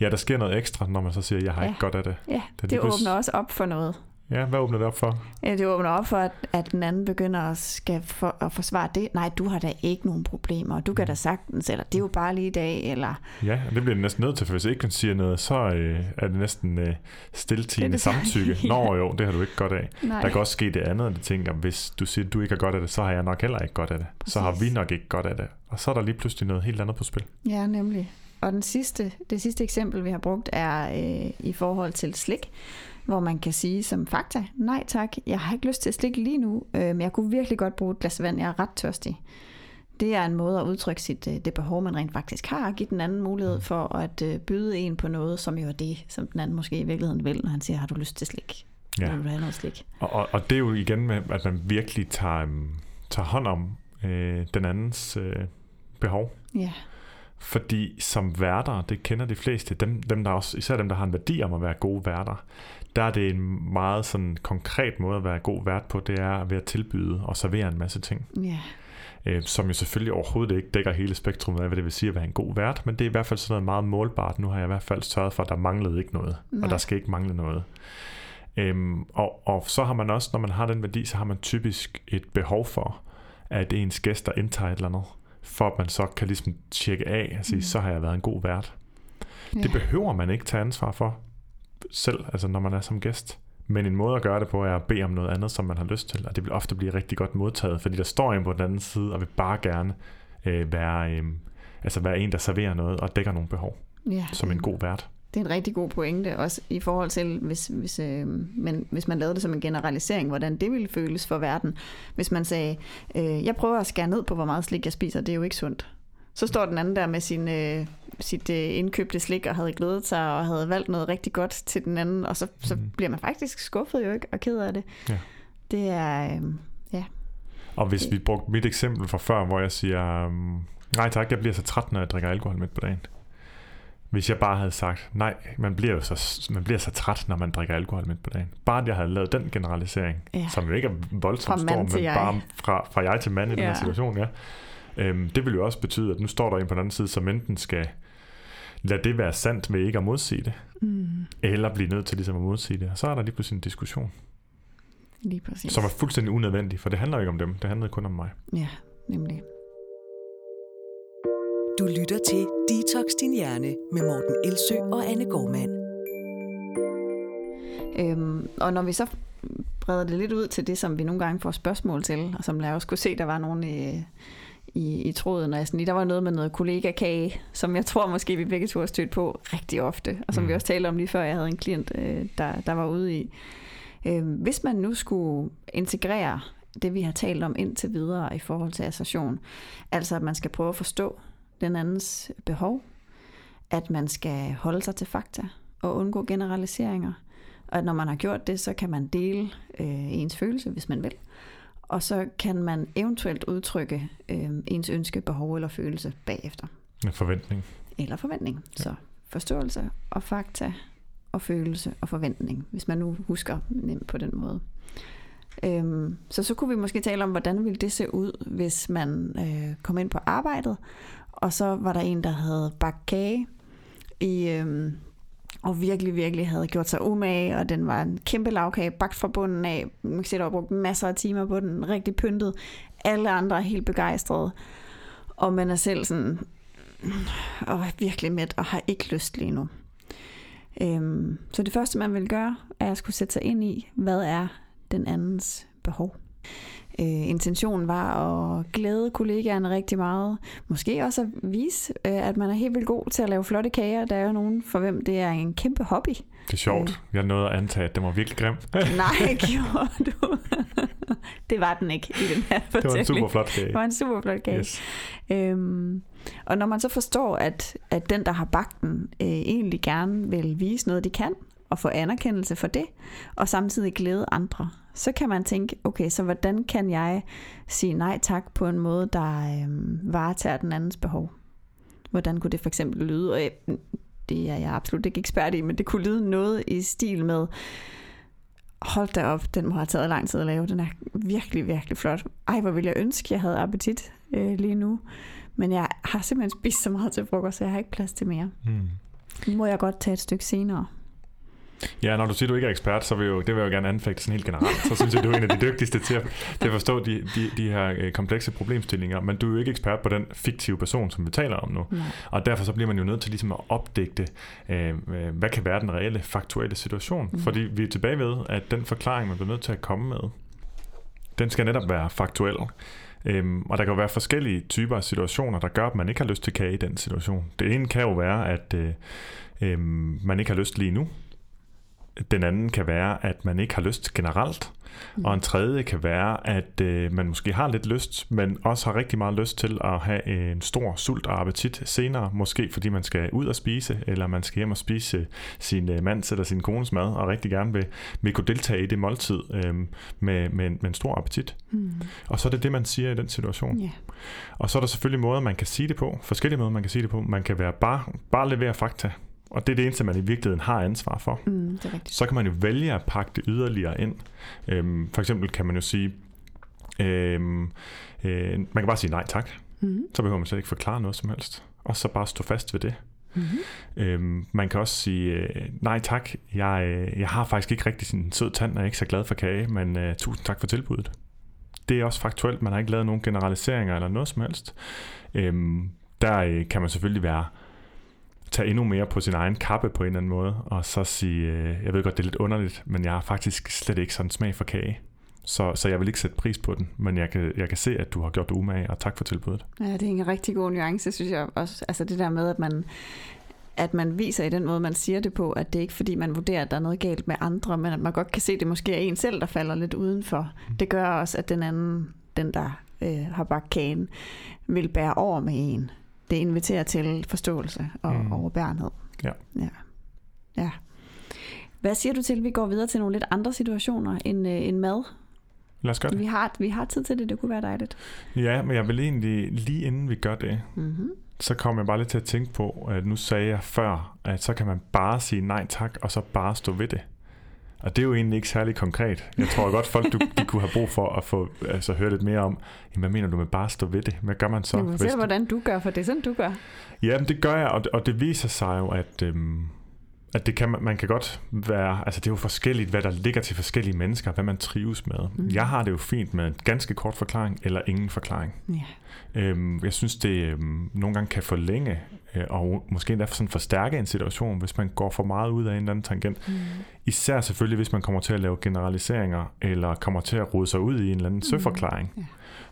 Ja, der sker noget ekstra, når man så siger, jeg har Ja. ikke godt af det. Ja, Det det, åbner også op for noget. Ja, hvad åbner det op for? Ja, Det åbner op for, at, at den anden begynder at, skal for, at forsvare det. Nej, du har da ikke nogen problemer, og du kan da sagtens, eller det er jo bare lige i dag, eller Ja, og det bliver det næsten nødt til, for hvis ikke man siger noget, så øh, er det næsten øh, stiltigende samtykke. Ja. Nå jo, det har du ikke godt af. nej. Der kan også ske det andet, at de tænker, hvis du siger, at du ikke har godt af det, så har jeg nok heller ikke godt af det. Så har Præcis. vi nok ikke godt af det. Og så er der lige pludselig noget helt andet på spil. Ja, nemlig. Og den sidste, det sidste eksempel, vi har brugt, er øh, i forhold til slik, hvor man kan sige som fakta, nej tak, jeg har ikke lyst til slik lige nu, øh, men jeg kunne virkelig godt bruge et glas vand, jeg er ret tørstig. Det er en måde at udtrykke sit, øh, det behov, man rent faktisk har, og give den anden mulighed for at øh, byde en på noget, som jo er det, som den anden måske i virkeligheden vil, når han siger, har du lyst til slik? ja. vil du have noget slik. Og, og, og det er jo igen med, at man virkelig tager, um, tager hånd om øh, den andens øh, behov. Ja. Fordi som værter, det kender de fleste, dem, dem der også, især dem, der har en værdi om at være gode værter, der er det en meget sådan konkret måde at være god vært på, det er ved at tilbyde og servere en masse ting. Ja. Øh, som jo selvfølgelig overhovedet ikke dækker hele spektrumet af, hvad det vil sige at være en god vært, men det er i hvert fald sådan noget meget målbart. Nu har jeg i hvert fald sørget for, at der manglede ikke noget, Nej. og der skal ikke mangle noget. Øhm, og, og så har man også, når man har den værdi, så har man typisk et behov for, at ens gæster indtager et eller andet, for at man så kan ligesom tjekke af og sige, mm. så har jeg været en god vært. Ja. Det behøver man ikke tage ansvar for selv, altså når man er som gæst. Men en måde at gøre det på er at bede om noget andet, som man har lyst til, og det vil ofte blive rigtig godt modtaget, fordi der står en på den anden side, og vil bare gerne øh, være, øh, altså være en, der serverer noget og dækker nogle behov, ja, som en god vært. Det er en rigtig god pointe, også i forhold til, hvis, hvis, øh, men, hvis man lavede det som en generalisering, hvordan det ville føles for verden. Hvis man sagde, øh, jeg prøver at skære ned på, hvor meget slik jeg spiser, det er jo ikke sundt. Så står den anden der med sin, øh, sit øh, indkøbte slik og havde glædet sig og havde valgt noget rigtig godt til den anden, og så, så mm. bliver man faktisk skuffet jo ikke og ked af det. Ja. Det er, øh, ja. Og hvis vi brugte mit eksempel fra før, hvor jeg siger, um, nej tak, jeg bliver så træt, når jeg drikker alkohol midt på dagen. Hvis jeg bare havde sagt, nej, man bliver jo så, man bliver så træt, når man drikker alkohol midt på dagen. Bare at jeg havde lavet den generalisering, ja. som jo ikke er voldsomt stor, men jeg. bare fra, fra jeg til mand i ja. den her situation, ja. Øhm, det vil jo også betyde, at nu står der en på den anden side, som enten skal lade det være sandt ved ikke at modsige det, mm. eller blive nødt til ligesom at modsige det. Og så er der lige pludselig en diskussion. Lige præcis. Som er fuldstændig unødvendig, for det handler ikke om dem, det handler kun om mig. Ja, nemlig. Du lytter til Detox Din Hjerne med Morten Elsø og Anne Gormand. Øhm, og når vi så breder det lidt ud til det, som vi nogle gange får spørgsmål til, og som jeg også kunne se, der var nogen i, i, i tråden, og sådan, der var noget med noget kollega-kage, som jeg tror måske vi begge to har stødt på rigtig ofte, og som mm. vi også talte om lige før, jeg havde en klient, øh, der, der var ude i. Øh, hvis man nu skulle integrere det, vi har talt om indtil videre i forhold til association, altså at man skal prøve at forstå den andens behov, at man skal holde sig til fakta og undgå generaliseringer, og at når man har gjort det, så kan man dele øh, ens følelse, hvis man vil, og så kan man eventuelt udtrykke øh, ens ønske, behov eller følelse bagefter. En forventning. Eller forventning. Ja. Så forståelse og fakta og følelse og forventning, hvis man nu husker nemt på den måde. Øhm, så så kunne vi måske tale om, hvordan ville det se ud, hvis man øh, kom ind på arbejdet, og så var der en, der havde bagt kage i, øhm, og virkelig, virkelig havde gjort sig umage, og den var en kæmpe lavkage, bagt fra bunden af. Man kan se, der var brugt masser af timer på den, rigtig pyntet. Alle andre er helt begejstrede. Og man er selv sådan, og er virkelig mæt, og har ikke lyst lige nu. Øhm, så det første, man vil gøre, er at skulle sætte sig ind i, hvad er den andens behov. Øh, intentionen var at glæde kollegaerne rigtig meget. Måske også at vise, øh, at man er helt vildt god til at lave flotte kager. Der er jo nogen, for hvem det er en kæmpe hobby. Det er sjovt. Øh. Jeg nåede at antage, at det var virkelig grim. Nej, gjorde du. det var den ikke i den her fortælling. Det var en super flot kage. Det var en super flot kage. Yes. Øhm, og når man så forstår, at, at den, der har bagt den, øh, egentlig gerne vil vise noget, de kan, og få anerkendelse for det, og samtidig glæde andre, så kan man tænke, okay, så hvordan kan jeg sige nej tak på en måde, der øh, varetager den andens behov? Hvordan kunne det for eksempel lyde? Og øh, det er jeg absolut ikke ekspert i, men det kunne lyde noget i stil med, hold da op, den må have taget lang tid at lave. Den er virkelig, virkelig flot. Ej, hvor ville jeg ønske, jeg havde appetit øh, lige nu. Men jeg har simpelthen spist så meget til frokost, så jeg har ikke plads til mere. Mm. Nu må jeg godt tage et stykke senere. Ja, når du siger, at du ikke er ekspert, så vil jeg jo, det vil jeg jo gerne anfægte sådan helt generelt. Så synes jeg, du er en af de dygtigste til at, til at forstå de, de, de her øh, komplekse problemstillinger. Men du er jo ikke ekspert på den fiktive person, som vi taler om nu. Nej. Og derfor så bliver man jo nødt til ligesom at opdægte, øh, øh, hvad kan være den reelle, faktuelle situation. Mm. Fordi vi er tilbage ved, at den forklaring, man bliver nødt til at komme med, den skal netop være faktuel. Øhm, og der kan jo være forskellige typer af situationer, der gør, at man ikke har lyst til kage i den situation. Det ene kan jo være, at øh, øh, man ikke har lyst lige nu Den anden kan være, at man ikke har lyst generelt. Mm. Og en tredje kan være, at øh, man måske har lidt lyst, men også har rigtig meget lyst til at have en stor sult og appetit senere. Måske fordi man skal ud og spise, eller man skal hjem og spise sin øh, mands eller sin kones mad, og rigtig gerne vil, vil kunne deltage i det måltid øh, med, med, med en stor appetit. Mm. Og så er det det, man siger i den situation. Yeah. Og så er der selvfølgelig måder, man kan sige det på. Forskellige måder, man kan sige det på. Man kan være bare, bare levere fakta og det er det eneste, man i virkeligheden har ansvar for. Mm, det er rigtigt. Så kan man jo vælge at pakke det yderligere ind. Øhm, for eksempel kan man jo sige, øhm, øh, man kan bare sige nej tak. Mm. Så behøver man slet ikke forklare noget som helst. Og så bare stå fast ved det. Mm-hmm. Øhm, man kan også sige, øh, nej tak, jeg, øh, jeg har faktisk ikke rigtig sin sød tand, og jeg er ikke så glad for kage, men øh, tusind tak for tilbuddet. Det er også faktuelt, man har ikke lavet nogen generaliseringer eller noget som helst. Øhm, der øh, kan man selvfølgelig være tage endnu mere på sin egen kappe på en eller anden måde, og så sige, øh, jeg ved godt, det er lidt underligt, men jeg har faktisk slet ikke sådan smag for kage. Så, så jeg vil ikke sætte pris på den, men jeg kan, jeg kan se, at du har gjort det umage, og tak for tilbuddet. Ja, det er en rigtig god nuance, synes jeg også. Altså det der med, at man, at man viser i den måde, man siger det på, at det er ikke fordi, man vurderer, at der er noget galt med andre, men at man godt kan se, at det måske er en selv, der falder lidt udenfor. Mm. Det gør også, at den anden, den der øh, har bagt kagen, vil bære over med en det inviterer til forståelse og mm. overbærenhed. Ja. ja. Ja. Hvad siger du til, at vi går videre til nogle lidt andre situationer end, øh, end mad? Lad os gøre det. Vi har, vi har tid til det, det kunne være dejligt. Ja, men jeg vil egentlig, lige inden vi gør det, mm-hmm. så kommer jeg bare lidt til at tænke på, at nu sagde jeg før, at så kan man bare sige nej tak, og så bare stå ved det. Og det er jo egentlig ikke særlig konkret. Jeg tror godt, folk du, de kunne have brug for at få altså, høre lidt mere om, jamen, hvad mener du med bare at stå ved det? Hvad gør man så? Du se, hvordan du gør, for det er sådan, du gør. Jamen, det gør jeg, og det, og det viser sig jo, at, øhm, at det kan, man kan godt være, altså det er jo forskelligt, hvad der ligger til forskellige mennesker, hvad man trives med. Mm. Jeg har det jo fint med en ganske kort forklaring, eller ingen forklaring. Ja. Øhm, jeg synes, det øhm, nogle gange kan forlænge og måske endda sådan forstærke en situation, hvis man går for meget ud af en eller anden tangent. Mm. Især selvfølgelig, hvis man kommer til at lave generaliseringer, eller kommer til at rode sig ud i en eller anden mm. søforklaring, ja.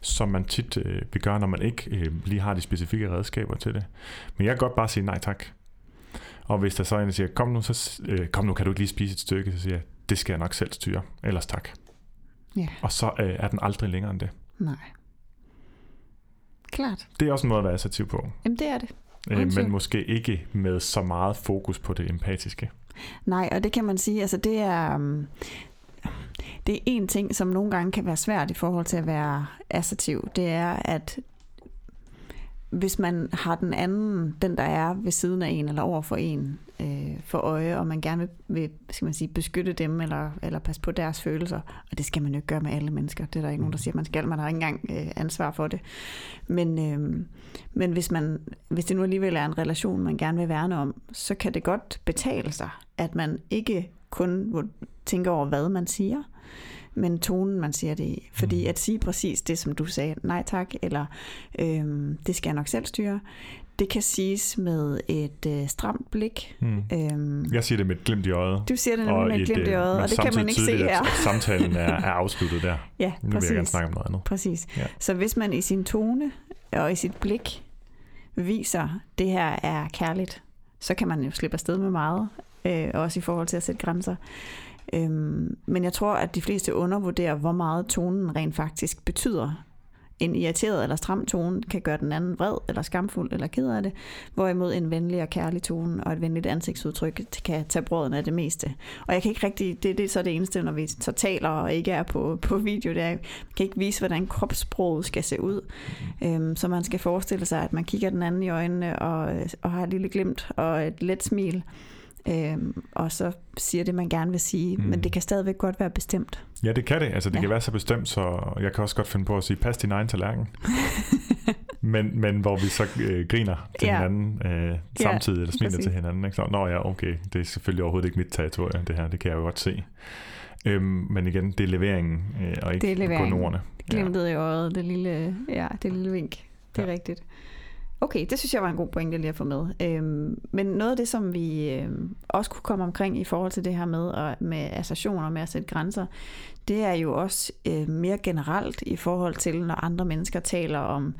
som man tit øh, vil gøre, når man ikke øh, lige har de specifikke redskaber til det. Men jeg kan godt bare sige nej tak. Og hvis der så er en, der siger, kom nu, så, øh, kom nu, kan du ikke lige spise et stykke, så siger jeg, det skal jeg nok selv styre, ellers tak. Ja. Og så øh, er den aldrig længere end det. Nej. Klart. Det er også en måde at være assertiv på. Jamen det er det. Øh, men måske ikke med så meget fokus på det empatiske. Nej, og det kan man sige, altså det er, um, det er en ting, som nogle gange kan være svært i forhold til at være assertiv. Det er, at hvis man har den anden, den der er ved siden af en eller over for en, øh, for øje, og man gerne vil, vil skal man sige, beskytte dem eller, eller passe på deres følelser. Og det skal man jo ikke gøre med alle mennesker. Det er der ikke nogen, der siger, man skal. Man har ikke engang øh, ansvar for det. Men, øh, men hvis, man, hvis det nu alligevel er en relation, man gerne vil værne om, så kan det godt betale sig, at man ikke kun tænker over, hvad man siger, men tonen, man siger det i. Fordi mm. at sige præcis det, som du sagde, nej tak, eller øh, det skal jeg nok selv styre, det kan siges med et øh, stramt blik. Mm. Øhm, jeg siger det med et glimt i øjet. Du siger det med et glimt i øjet, og det kan man ikke se her. At samtalen er, er afsluttet der. ja, nu præcis. vil jeg gerne snakke om noget andet. Præcis. Ja. Så hvis man i sin tone og i sit blik viser, det her er kærligt, så kan man jo slippe afsted med meget, øh, også i forhold til at sætte grænser. Øhm, men jeg tror, at de fleste undervurderer, hvor meget tonen rent faktisk betyder en irriteret eller stram tone kan gøre den anden vred eller skamfuld eller ked af det, hvorimod en venlig og kærlig tone og et venligt ansigtsudtryk kan tage brøden af det meste. Og jeg kan ikke rigtig, det, det er så det eneste, når vi så taler og ikke er på, på video, det er, jeg kan ikke vise, hvordan kropssproget skal se ud. Øhm, så man skal forestille sig, at man kigger den anden i øjnene og, og har et lille glimt og et let smil øhm, og så siger det, man gerne vil sige, mm. men det kan stadigvæk godt være bestemt. Ja, det kan det. Altså, det ja. kan være så bestemt, så jeg kan også godt finde på at sige, pas din egen tallerken. men, men hvor vi så øh, griner til ja. hinanden øh, samtidig, ja, eller smiler præcis. til hinanden. Ikke? Så, Nå ja, okay, det er selvfølgelig overhovedet ikke mit territorium, det her, det kan jeg jo godt se. Øhm, men igen, det er leveringen, øh, og ikke det er kun ordene. Glimtet ja. i øjet, det lille, ja, det lille vink. Det er ja. rigtigt. Okay, det synes jeg var en god pointe lige at få med. Øhm, men noget af det, som vi øhm, også kunne komme omkring i forhold til det her med, og med assertioner, med at sætte grænser, det er jo også øh, mere generelt i forhold til, når andre mennesker taler om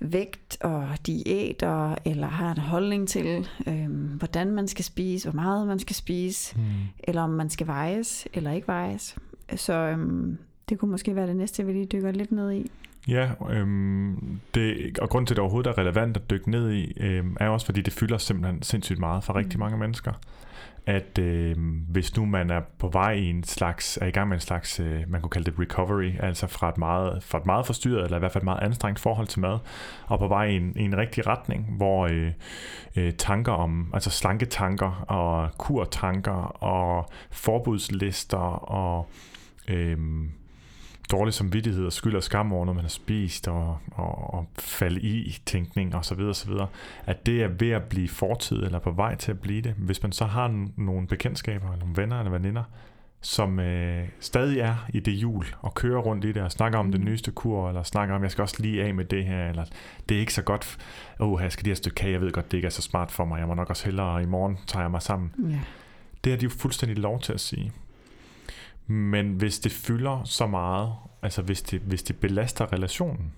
vægt og diæter, eller har en holdning til, øh, hvordan man skal spise, hvor meget man skal spise, mm. eller om man skal vejes eller ikke vejes. Så øh, det kunne måske være det næste, vi lige dykker lidt ned i. Ja, øhm, det, og grund til, at det overhovedet er relevant at dykke ned i, øhm, er også, fordi det fylder simpelthen sindssygt meget for rigtig mm. mange mennesker. At øh, hvis nu man er på vej i en slags, er i gang med en slags, øh, man kunne kalde det recovery, altså fra et, meget, fra et meget forstyrret, eller i hvert fald et meget anstrengt forhold til mad, og på vej i en, i en rigtig retning, hvor øh, øh, tanker om, altså slanke tanker, og kurtanker, og forbudslister, og øh, dårlig samvittighed og skyld og skam over noget, man har spist, og, og, og falde i tænkning og så videre, så videre, at det er ved at blive fortid, eller på vej til at blive det. Hvis man så har nogle bekendtskaber, eller nogle venner eller veninder, som øh, stadig er i det jul, og kører rundt i det, og snakker om mm. den nyeste kur, eller snakker om, jeg skal også lige af med det her, eller det er ikke så godt, åh, oh, jeg skal lige have et stykke kage, jeg ved godt, det ikke er så smart for mig, jeg må nok også hellere, og i morgen tager jeg mig sammen. Ja. Det har de jo fuldstændig lov til at sige. Men hvis det fylder så meget, altså hvis det, hvis det belaster relationen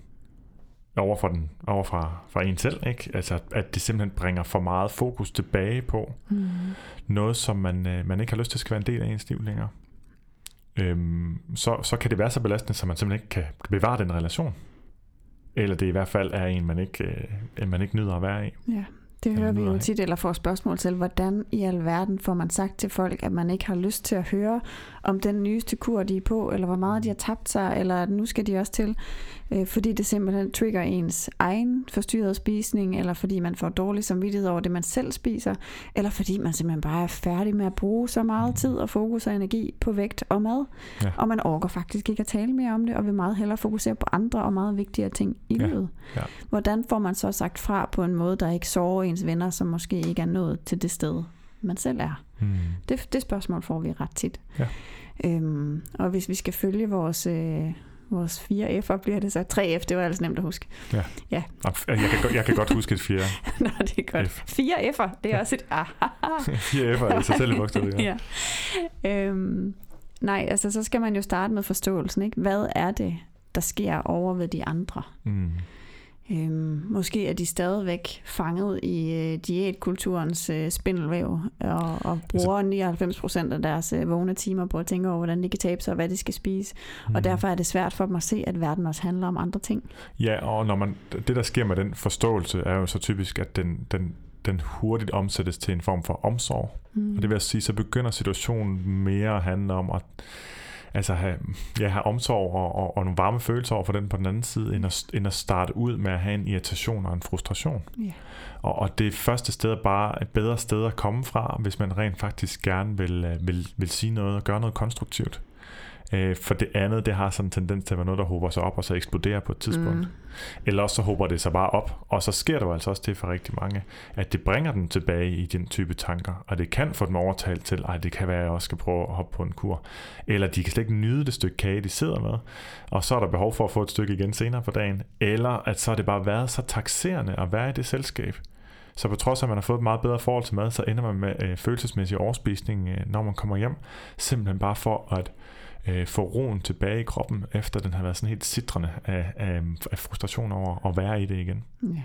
over for, den, over fra, fra en selv, ikke? Altså, at det simpelthen bringer for meget fokus tilbage på mm. noget, som man, øh, man ikke har lyst til at skal være en del af ens liv længere, øhm, så, så kan det være så belastende, at man simpelthen ikke kan bevare den relation. Eller det i hvert fald er en, man ikke, øh, man ikke nyder at være i. Ja. Det hører vi jo tit, eller får spørgsmål til, hvordan i alverden får man sagt til folk, at man ikke har lyst til at høre om den nyeste kur, de er på, eller hvor meget de har tabt sig, eller nu skal de også til, øh, fordi det simpelthen trigger ens egen forstyrrede spisning, eller fordi man får dårlig samvittighed over det, man selv spiser, eller fordi man simpelthen bare er færdig med at bruge så meget tid og fokus og energi på vægt og mad, ja. og man orker faktisk ikke at tale mere om det, og vil meget hellere fokusere på andre og meget vigtigere ting i ja. livet. Ja. Hvordan får man så sagt fra på en måde, der ikke sårer ens venner, som måske ikke er nået til det sted, man selv er? Hmm. Det, det spørgsmål får vi ret tit. Ja. Øhm, og hvis vi skal følge vores, øh, vores 4 F'er, bliver det så 3 F, det var altså nemt at huske. Ja. ja. Jeg, kan, jeg kan godt huske et 4. Nå, det er godt. F. 4 F'er, det er også et... 4 F'er er i sig selv et bogstav, ja. ja. Øhm, nej, altså så skal man jo starte med forståelsen, ikke? Hvad er det, der sker over ved de andre? Mm. Øhm, måske er de stadigvæk fanget i øh, diætkulturens øh, spindelvæv og, og bruger 99 procent af deres øh, vågne timer på at tænke over, hvordan de kan tabe sig og hvad de skal spise. Mm. Og mhm. derfor er det svært for dem at se, at verden også handler om andre ting. Ja, og når man, det der sker med den forståelse, er jo så typisk, at den, den, den hurtigt omsættes til en form for omsorg. Mm. Og det vil sige, så begynder situationen mere at handle om at altså have, ja, have omsorg og, og, og nogle varme følelser over for den på den anden side, end at, end at starte ud med at have en irritation og en frustration. Yeah. Og, og det første sted er bare et bedre sted at komme fra, hvis man rent faktisk gerne vil, øh, vil, vil sige noget og gøre noget konstruktivt. Øh, for det andet, det har sådan en tendens til at være noget, der håber sig op og så eksploderer på et tidspunkt. Mm. Eller også så håber det sig bare op, og så sker det jo altså også det for rigtig mange, at det bringer dem tilbage i den type tanker, og det kan få dem overtalt til, at det kan være, at jeg også skal prøve at hoppe på en kur. Eller de kan slet ikke nyde det stykke kage, de sidder med, og så er der behov for at få et stykke igen senere på dagen. Eller at så har det bare været så taxerende at være i det selskab, så på trods af, at man har fået et meget bedre forhold til mad, så ender man med øh, følelsesmæssig overspisning, øh, når man kommer hjem. Simpelthen bare for at øh, få roen tilbage i kroppen, efter den har været sådan helt sidrende af, af, af frustration over at være i det igen. Ja.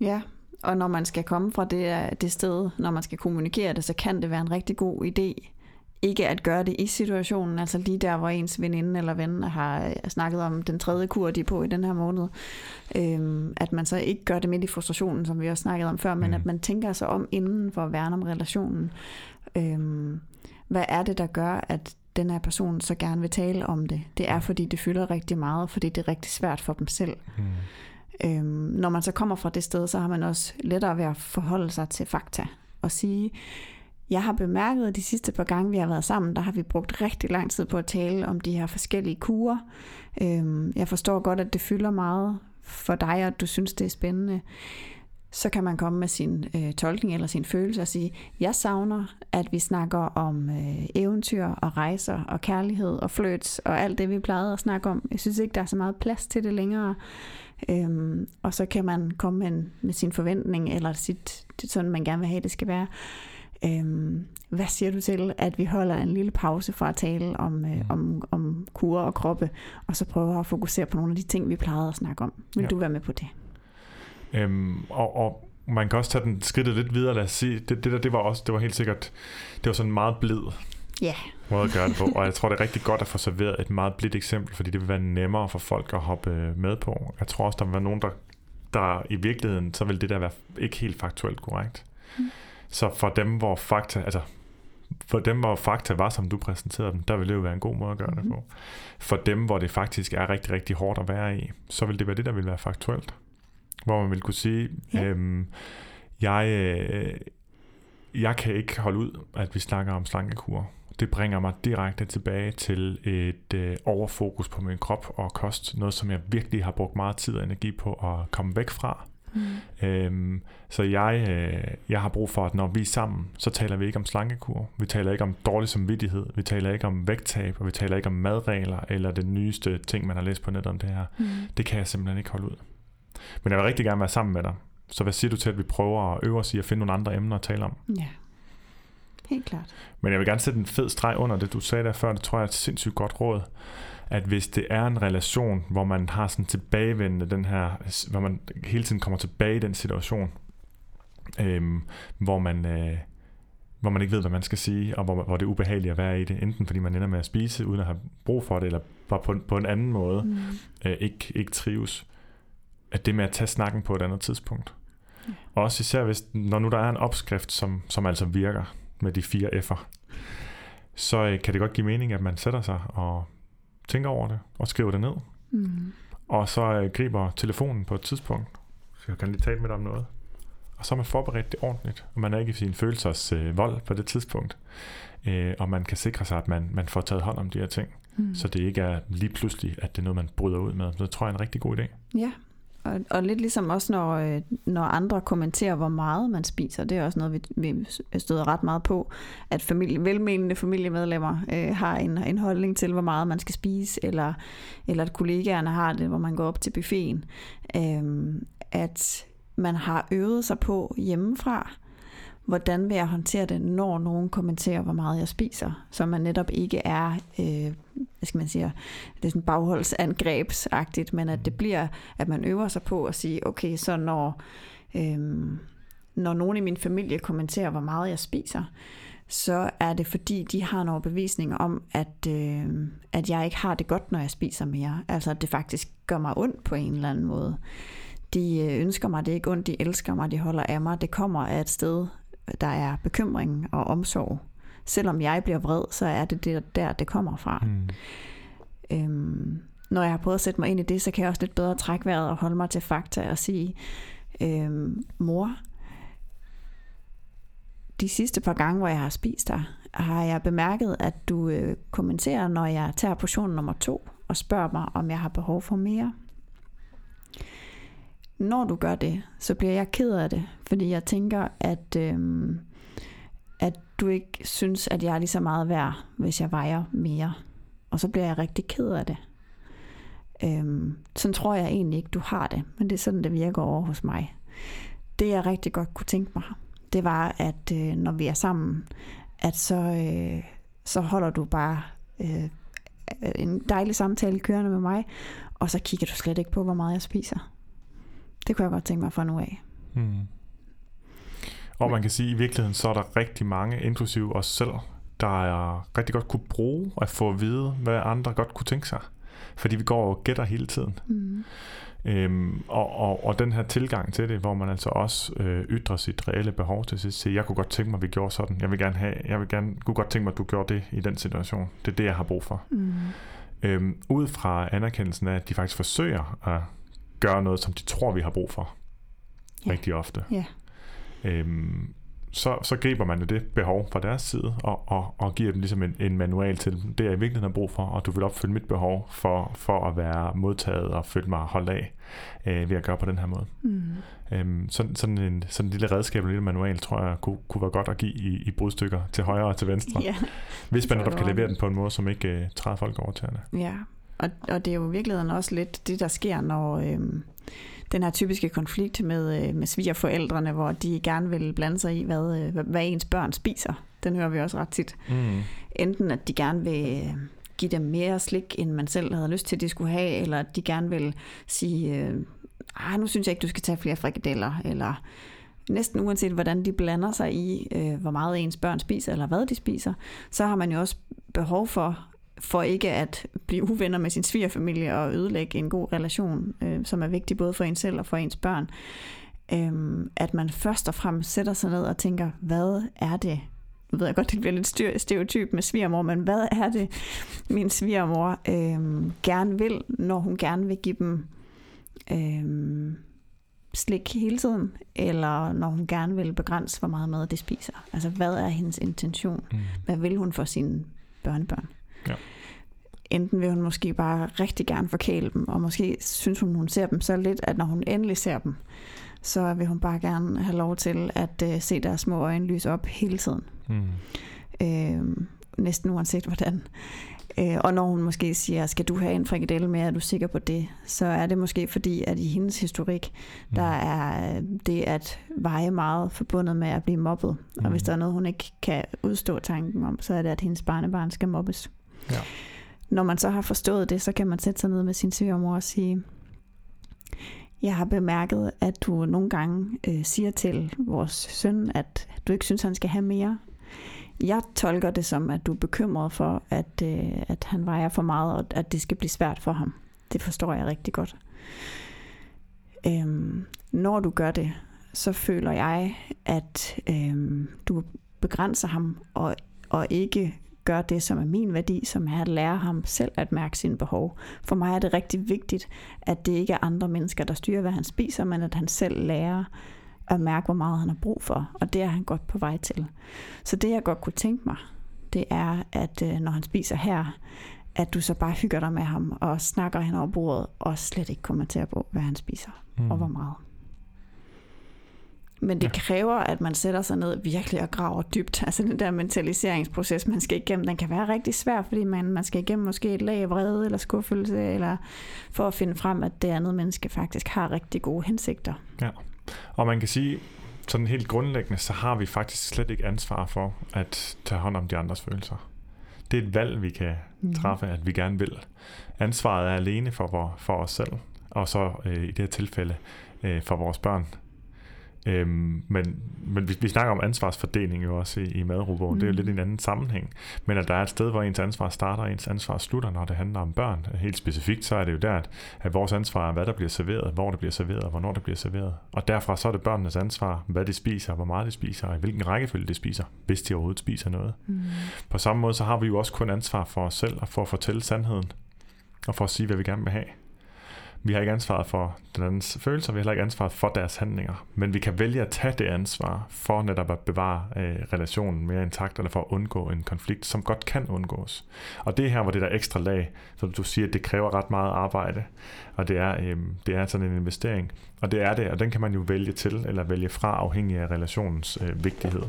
ja, og når man skal komme fra det, øh, det sted, når man skal kommunikere det, så kan det være en rigtig god idé, ikke at gøre det i situationen, altså lige der, hvor ens veninde eller ven har snakket om den tredje kur, de er på i den her måned, øhm, at man så ikke gør det midt i frustrationen, som vi også snakket om før, men mm. at man tænker sig om inden for at værne om relationen. Øhm, hvad er det, der gør, at den her person så gerne vil tale om det. Det er, fordi det fylder rigtig meget, fordi det er rigtig svært for dem selv. Mm. Øhm, når man så kommer fra det sted, så har man også lettere ved at forholde sig til fakta og sige, jeg har bemærket, at de sidste par gange, vi har været sammen, der har vi brugt rigtig lang tid på at tale om de her forskellige kurer. Øhm, jeg forstår godt, at det fylder meget for dig, og at du synes, det er spændende så kan man komme med sin øh, tolkning eller sin følelse og sige, jeg savner, at vi snakker om øh, eventyr og rejser og kærlighed og flirts og alt det, vi plejede at snakke om. Jeg synes ikke, der er så meget plads til det længere. Øhm, og så kan man komme med, med sin forventning eller sit, det, sådan, man gerne vil have, det skal være. Øhm, hvad siger du til, at vi holder en lille pause fra at tale om, øh, Mm. om, om kurer og kroppe, og så prøver at fokusere på nogle af de ting, vi plejede at snakke om? Vil Ja. du være med på det? Øhm, og, og man kan også tage den skridtet lidt videre. Lad os sige, det, det der, det var også, det var helt sikkert, det var sådan en meget blid Ja. måde at gøre det på. Og jeg tror, det er rigtig godt at få serveret et meget blidt eksempel, fordi det vil være nemmere for folk at hoppe øh, med på. Jeg tror også, der vil være nogen, der, der i virkeligheden, så vil det der være ikke helt faktuelt korrekt. Mm. Så for dem, hvor fakta, altså for dem, hvor fakta var, som du præsenterede dem, der vil det jo være en god måde at gøre mm. det Mhm. på. For dem, hvor det faktisk er rigtig, rigtig hårdt at være i, så vil det være det, der vil være faktuelt. Hvor man vil kunne sige, ja. øhm, jeg, øh, jeg kan ikke holde ud, at vi snakker om slankekur. Det bringer mig direkte tilbage til et øh, overfokus på min krop og kost. Noget, som jeg virkelig har brugt meget tid og energi på at komme væk fra. Mm. Øhm, så jeg, øh, jeg har brug for, at når vi er sammen, så taler vi ikke om slankekur. Vi taler ikke om dårlig samvittighed. Vi taler ikke om vægttab, og vi taler ikke om madregler, eller det nyeste ting, man har læst på nettet om det her. Mm. Det kan jeg simpelthen ikke holde ud. Men jeg vil rigtig gerne være sammen med dig. Så hvad siger du til, at vi prøver at øve os i at finde nogle andre emner at tale om? Ja. Helt klart. Men jeg vil gerne sætte en fed streg under det, du sagde der før. Det tror jeg er et sindssygt godt råd. At hvis det er en relation, hvor man har sådan tilbagevendende den her, hvor man hele tiden kommer tilbage i den situation, øhm, hvor man... Øh, hvor man ikke ved, hvad man skal sige, og hvor, hvor det er ubehageligt at være i det, enten fordi man ender med at spise, uden at have brug for det, eller bare på, på en anden måde, Mm. øh, ikke, ikke trives, at det med at tage snakken på et andet tidspunkt. Ja. Også især hvis, når nu der er en opskrift, som, som altså virker med de fire F'er, så øh, kan det godt give mening, at man sætter sig og tænker over det, og skriver det ned, Mm. og så øh, griber telefonen på et tidspunkt, så jeg kan lige tale med dig om noget. Og så er man forberedt det ordentligt, og man er ikke i sin følelsers øh, vold på det tidspunkt. Øh, og man kan sikre sig, at man, man får taget hånd om de her ting, Mm. så det ikke er lige pludselig, at det er noget, man bryder ud med. Så det tror jeg er en rigtig god idé. Ja, og, og lidt ligesom også, når, øh, når andre kommenterer, hvor meget man spiser. Det er også noget, vi, vi støder ret meget på, at familie, velmenende familiemedlemmer øh, har en, en holdning til, hvor meget man skal spise, eller, eller at kollegaerne har det, hvor man går op til buffeten. Øh, at man har øvet sig på hjemmefra, hvordan vil jeg håndtere det, når nogen kommenterer, hvor meget jeg spiser, så man netop ikke er, øh, hvad skal man sige, det er sådan bagholdsangrebsagtigt, men at det bliver, at man øver sig på at sige, okay, så når, øh, når nogen i min familie kommenterer, hvor meget jeg spiser, så er det fordi, de har en overbevisning om, at, øh, at jeg ikke har det godt, når jeg spiser mere. Altså, at det faktisk gør mig ondt på en eller anden måde. De øh, ønsker mig det ikke ondt, de elsker mig, de holder af mig. Det kommer af et sted, der er bekymring og omsorg. Selvom jeg bliver vred, så er det det, der, det kommer fra. Mm. Øhm, når jeg har prøvet at sætte mig ind i det, så kan jeg også lidt bedre trække vejret og holde mig til fakta og sige, øhm, mor, de sidste par gange, hvor jeg har spist dig, har jeg bemærket, at du øh, kommenterer, når jeg tager portion nummer to, og spørger mig, om jeg har behov for mere. Når du gør det, så bliver jeg ked af det, fordi jeg tænker, at, øhm, at du ikke synes, at jeg er lige så meget værd, hvis jeg vejer mere. Og så bliver jeg rigtig ked af det. Øhm, sådan tror jeg egentlig ikke, du har det, men det er sådan, det virker over hos mig. Det jeg rigtig godt kunne tænke mig, det var, at øh, når vi er sammen, at så, øh, så holder du bare øh, en dejlig samtale kørende med mig, og så kigger du slet ikke på, hvor meget jeg spiser. Det kunne jeg godt tænke mig fra nu af. Mm. Og man kan sige, at i virkeligheden så er der rigtig mange, inklusive os selv, der er rigtig godt kunne bruge at få at vide, hvad andre godt kunne tænke sig. Fordi vi går og gætter hele tiden. Mm. Øhm, og, og, og den her tilgang til det, hvor man altså også øh, ytrer sit reelle behov til at sige, jeg kunne godt tænke mig, at vi gjorde sådan. Jeg vil gerne have, jeg vil gerne, kunne godt tænke mig, at du gjorde det i den situation. Det er det, jeg har brug for. Mm. Øhm, ud fra anerkendelsen af, at de faktisk forsøger at gøre noget, som de tror, vi har brug for. Ja. Rigtig ofte. Ja. Øhm, så, så griber man jo det behov fra deres side, og, og, og giver dem ligesom en, en manual til, det jeg i virkeligheden har brug for, og du vil opfylde mit behov for, for at være modtaget og føle mig holdt af øh, ved at gøre på den her måde. Mm. Øhm, sådan, sådan, en, sådan en lille redskab, en lille manual, tror jeg, kunne, kunne være godt at give i, i brudstykker til højre og til venstre. Ja. Hvis man netop kan levere den på en måde, som ikke øh, træder folk over tæerne. Ja, og, og det er jo i virkeligheden også lidt det, der sker, når, øhm, den her typiske konflikt med, øh, med svigerforældrene, hvor de gerne vil blande sig i, hvad, øh, hvad, hvad ens børn spiser. Den hører vi også ret tit. Mm. Enten at de gerne vil øh, give dem mere slik, end man selv havde lyst til, at de skulle have, eller at de gerne vil sige, øh, ah, nu synes jeg ikke, du skal tage flere frikadeller, eller næsten uanset hvordan de blander sig i, øh, hvor meget ens børn spiser, eller hvad de spiser, så har man jo også behov for, for ikke at blive uvenner med sin svigerfamilie og ødelægge en god relation, øh, som er vigtig både for en selv og for ens børn. Øh, at man først og fremmest sætter sig ned og tænker, hvad er det, nu ved jeg godt, det bliver lidt stereotyp med svigermor, men hvad er det, min svigermor øh, gerne vil, når hun gerne vil give dem øh, slik hele tiden, eller når hun gerne vil begrænse, hvor meget mad de spiser. Altså, hvad er hendes intention? Mm. Hvad vil hun for sine børnebørn? Ja. Enten vil hun måske bare rigtig gerne forkæle dem, og måske synes hun, hun ser dem så lidt, at når hun endelig ser dem, så vil hun bare gerne have lov til at uh, se deres små øjne lyse op hele tiden. Mm. Øh, næsten uanset hvordan. Øh, og når hun måske siger, skal du have en frikadelle med, er du sikker på det? Så er det måske fordi, at i hendes historik, mm. der er det at veje meget forbundet med at blive mobbet. Mm. Og hvis der er noget, hun ikke kan udstå tanken om, så er det, at hendes barnebarn skal mobbes. Ja. Når man så har forstået det, så kan man sætte sig ned med sin svigermor og sige, jeg har bemærket, at du nogle gange øh, siger til vores søn, at du ikke synes, han skal have mere. Jeg tolker det som, at du er bekymret for, at, øh, at han vejer for meget, og at det skal blive svært for ham. Det forstår jeg rigtig godt. Øhm, når du gør det, så føler jeg, at øhm, du begrænser ham, og, og ikke gør det, som er min værdi, som er at lære ham selv at mærke sine behov. For mig er det rigtig vigtigt, at det ikke er andre mennesker, der styrer, hvad han spiser, men at han selv lærer at mærke, hvor meget han har brug for, og det er han godt på vej til. Så det, jeg godt kunne tænke mig, det er, at øh, når han spiser her, at du så bare hygger dig med ham og snakker hen over bordet og slet ikke kommenterer på, hvad han spiser mm. og hvor meget. Men det ja. kræver, at man sætter sig ned virkelig og graver dybt. Altså den der mentaliseringsproces, man skal igennem, den kan være rigtig svær, fordi man, man skal igennem måske et lag af vrede eller skuffelse, eller for at finde frem, at det andet menneske faktisk har rigtig gode hensigter. Ja. Og man kan sige, sådan helt grundlæggende, så har vi faktisk slet ikke ansvar for at tage hånd om de andres følelser. Det er et valg, vi kan mhm. træffe, at vi gerne vil. Ansvaret er alene for, for os selv, og så øh, i det her tilfælde øh, for vores børn. Øhm, men men vi, vi snakker om ansvarsfordeling jo også i, i madrobogen. Mm. Det er jo lidt en anden sammenhæng. Men at der er et sted, hvor ens ansvar starter og ens ansvar slutter, når det handler om børn. Helt specifikt, så er det jo der, at, at vores ansvar er, hvad der bliver serveret, hvor det bliver serveret, hvornår det bliver serveret. Og derfra så er det børnenes ansvar, hvad de spiser, hvor meget de spiser, og i hvilken rækkefølge de spiser, hvis de overhovedet spiser noget. Mm. På samme måde, så har vi jo også kun ansvar for os selv, og for at fortælle sandheden, og for at sige, hvad vi gerne vil have. Vi har ikke ansvaret for den andens følelser, vi har heller ikke ansvaret for deres handlinger, men vi kan vælge at tage det ansvar for netop at bevare øh, relationen mere intakt, eller for at undgå en konflikt, som godt kan undgås. Og det her, hvor det der ekstra lag, som du siger, det kræver ret meget arbejde, og det er, øh, det er sådan en investering, og det er det, og den kan man jo vælge til, eller vælge fra, afhængig af relationens øh, vigtighed.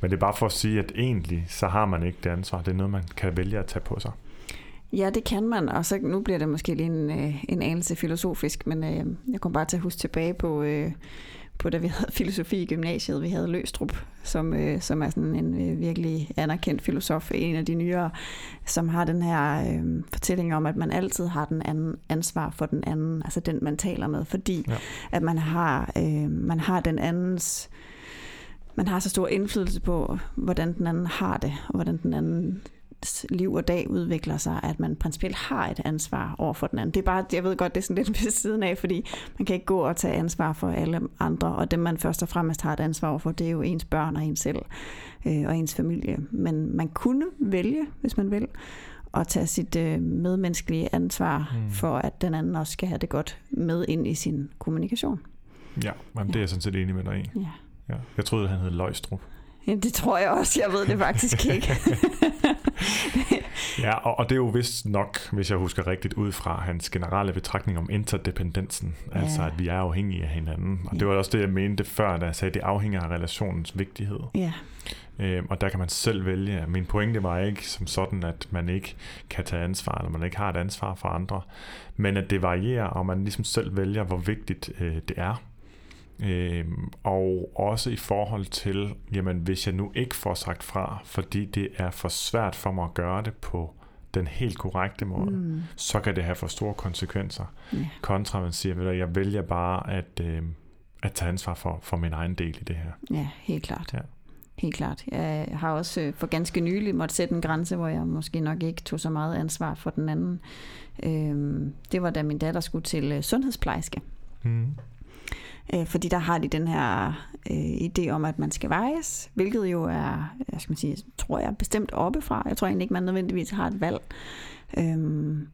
Men det er bare for at sige, at egentlig, så har man ikke det ansvar. Det er noget, man kan vælge at tage på sig. Ja, det kan man, og så nu bliver det måske lige en, øh, en anelse filosofisk, men øh, jeg kommer bare til at huske tilbage på, øh, på da vi havde filosofi i gymnasiet. Vi havde Løstrup, som, øh, som er sådan en øh, virkelig anerkendt filosof, en af de nyere, som har den her øh, fortælling om, at man altid har den anden ansvar for den anden, altså den man taler med, fordi ja. at man har, øh, man har den andens man har så stor indflydelse på, hvordan den anden har det, og hvordan den anden liv og dag udvikler sig, at man principielt har et ansvar over for den anden. Det er bare, jeg ved godt, det er sådan lidt ved siden af, fordi man kan ikke gå og tage ansvar for alle andre, og dem man først og fremmest har et ansvar for, det er jo ens børn og ens selv øh, og ens familie. Men man kunne vælge, hvis man vil, at tage sit øh, medmenneskelige ansvar mm. for, at den anden også skal have det godt med ind i sin kommunikation. Ja, men det er jeg sådan set enig med dig i. Ja. Ja. Jeg troede, han hed Løjstrup. Ja, det tror jeg også. Jeg ved det faktisk ikke. ja, og, og det er jo vist nok, hvis jeg husker rigtigt, ud fra hans generelle betragtning om interdependensen. Ja. Altså, at vi er afhængige af hinanden. Og ja. det var også det, jeg mente før, da jeg sagde, at det afhænger af relationens vigtighed. Ja. Øhm, og der kan man selv vælge. Min pointe var ikke som sådan, at man ikke kan tage ansvar, eller man ikke har et ansvar for andre, men at det varierer, og man ligesom selv vælger, hvor vigtigt øh, det er. Øhm, og også i forhold til, jamen hvis jeg nu ikke får sagt fra, fordi det er for svært for mig at gøre det på den helt korrekte måde, mm. så kan det have for store konsekvenser. Yeah. Kontra man siger, at jeg vælger bare at, øh, at tage ansvar for, for min egen del i det her. Ja, helt klart. Ja. Helt klart. Jeg har også øh, for ganske nylig måtte sætte en grænse, hvor jeg måske nok ikke tog så meget ansvar for den anden. Øhm, det var da min datter skulle til øh, sundhedsplejerske. Mm. Øh, fordi der har de den her øh, idé om, at man skal vejes, hvilket jo er, jeg skal man sige, tror jeg, bestemt oppefra. Jeg tror egentlig ikke, man nødvendigvis har et valg. Øhm,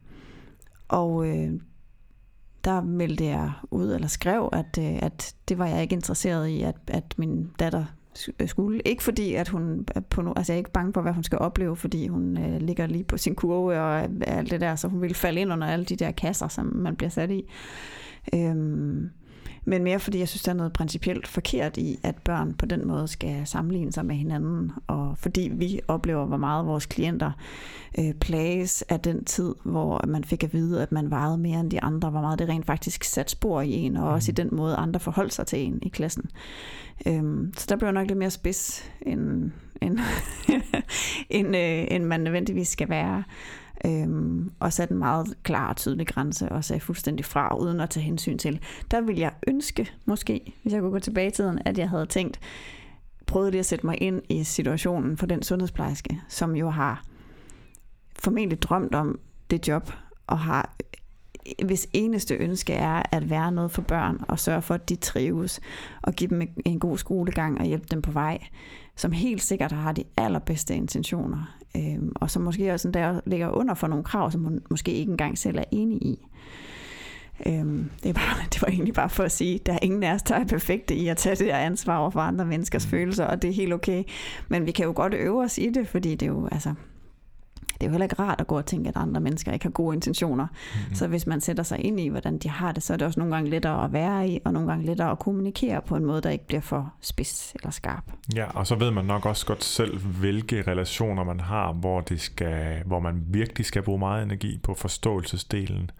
og øh, der meldte jeg ud, eller skrev, at, øh, at det var jeg ikke interesseret i, at, at min datter skulle. Ikke fordi, at hun er på no, altså jeg er ikke bange for, hvad hun skal opleve, fordi hun øh, ligger lige på sin kurve og alt det der, så hun vil falde ind under alle de der kasser, som man bliver sat i. Øhm, men mere fordi jeg synes, der er noget principielt forkert i, at børn på den måde skal sammenligne sig med hinanden, og fordi vi oplever, hvor meget vores klienter øh, plages af den tid, hvor man fik at vide, at man vejede mere end de andre, hvor meget det rent faktisk satte spor i en, og også i mm. den måde, andre forholdt sig til en i klassen. Øhm, så der blev nok lidt mere spids, end, end, end, øh, end man nødvendigvis skal være. Øhm, og satte en meget klar og tydelig grænse og sagde fuldstændig fra, uden at tage hensyn til. Der ville jeg ønske, måske, hvis jeg kunne gå tilbage i tiden, at jeg havde tænkt, prøvet lige at sætte mig ind i situationen for den sundhedsplejerske, som jo har formentlig drømt om det job, og har hvis eneste ønske er at være noget for børn og sørge for, at de trives og give dem en god skolegang og hjælpe dem på vej, som helt sikkert har de allerbedste intentioner, øh, og som måske også der ligger under for nogle krav, som hun måske ikke engang selv er enig i. Øhm, det, er bare, det var egentlig bare for at sige, at der er ingen af os, der er perfekte i at tage det der ansvar over for andre menneskers mm. følelser, og det er helt okay. Men vi kan jo godt øve os i det, fordi det er jo, altså, det er jo heller ikke rart at gå og tænke, at andre mennesker ikke har gode intentioner. Mm-hmm. Så hvis man sætter sig ind i, hvordan de har det, så er det også nogle gange lettere at være i, og nogle gange lettere at kommunikere på en måde, der ikke bliver for spids eller skarp. Ja, og så ved man nok også godt selv, hvilke relationer man har, hvor, det skal, hvor man virkelig skal bruge meget energi på forståelsesdelen,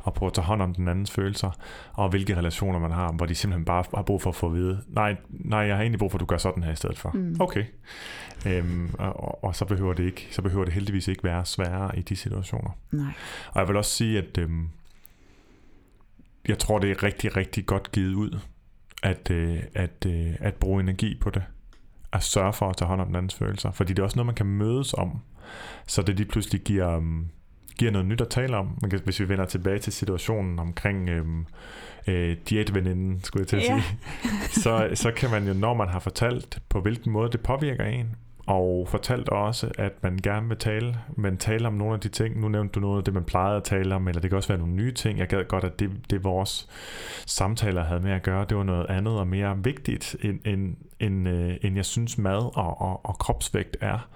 og på at tage hånd om den andens følelser, og hvilke relationer man har, hvor de simpelthen bare har brug for at få at vide, nej, nej jeg har egentlig brug for, at du gør sådan her i stedet for. Mm. Okay. Øhm, og, og så behøver det ikke, så behøver det heldigvis ikke være sværere i de situationer. Nej. Og jeg vil også sige, at øhm, jeg tror, det er rigtig, rigtig godt givet ud, at, øh, at, øh, at bruge energi på det. At sørge for at tage hånd om den andens følelser. Fordi det er også noget, man kan mødes om. Så det lige pludselig giver, um, giver noget nyt at tale om. Man kan, hvis vi vender tilbage til situationen omkring øhm, øh, diætveninden, skulle jeg til at sige, så, så kan man jo, når man har fortalt, på hvilken måde det påvirker en, og fortalt også, at man gerne vil tale, men tale om nogle af de ting. Nu nævnte du noget af det, man plejede at tale om, eller det kan også være nogle nye ting. Jeg gad godt, at det, det vores samtaler havde med at gøre, det var noget andet og mere vigtigt, end, end, end, øh, end jeg synes mad og, og, og kropsvægt er.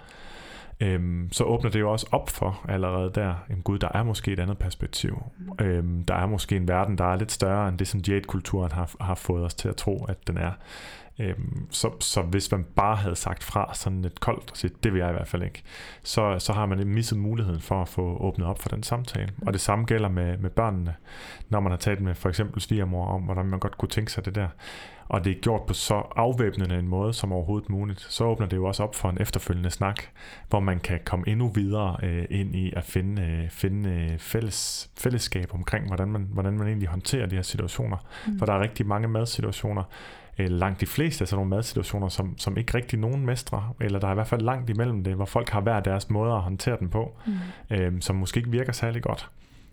Øhm, så åbner det jo også op for allerede der, jamen gud, der er måske et andet perspektiv. Øhm, der er måske en verden, der er lidt større end det, som diætkulturen har, har fået os til at tro, at den er. Øhm, så, så hvis man bare havde sagt fra sådan lidt koldt og sagt, det vil jeg i hvert fald ikke, så, så har man misset muligheden for at få åbnet op for den samtale. Og det samme gælder med, med børnene, når man har talt med for eksempel svigermor om, hvordan man godt kunne tænke sig det der. Og det er gjort på så afvæbnende en måde som overhovedet muligt. Så åbner det jo også op for en efterfølgende snak, hvor man kan komme endnu videre øh, ind i at finde, øh, finde øh, fælles, fællesskab omkring, hvordan man, hvordan man egentlig håndterer de her situationer. Mm. For der er rigtig mange madsituationer, øh, langt de fleste af sådan nogle madsituationer, som, som ikke rigtig nogen mestre, eller der er i hvert fald langt imellem det, hvor folk har hver deres måde at håndtere den på, mm. øh, som måske ikke virker særlig godt,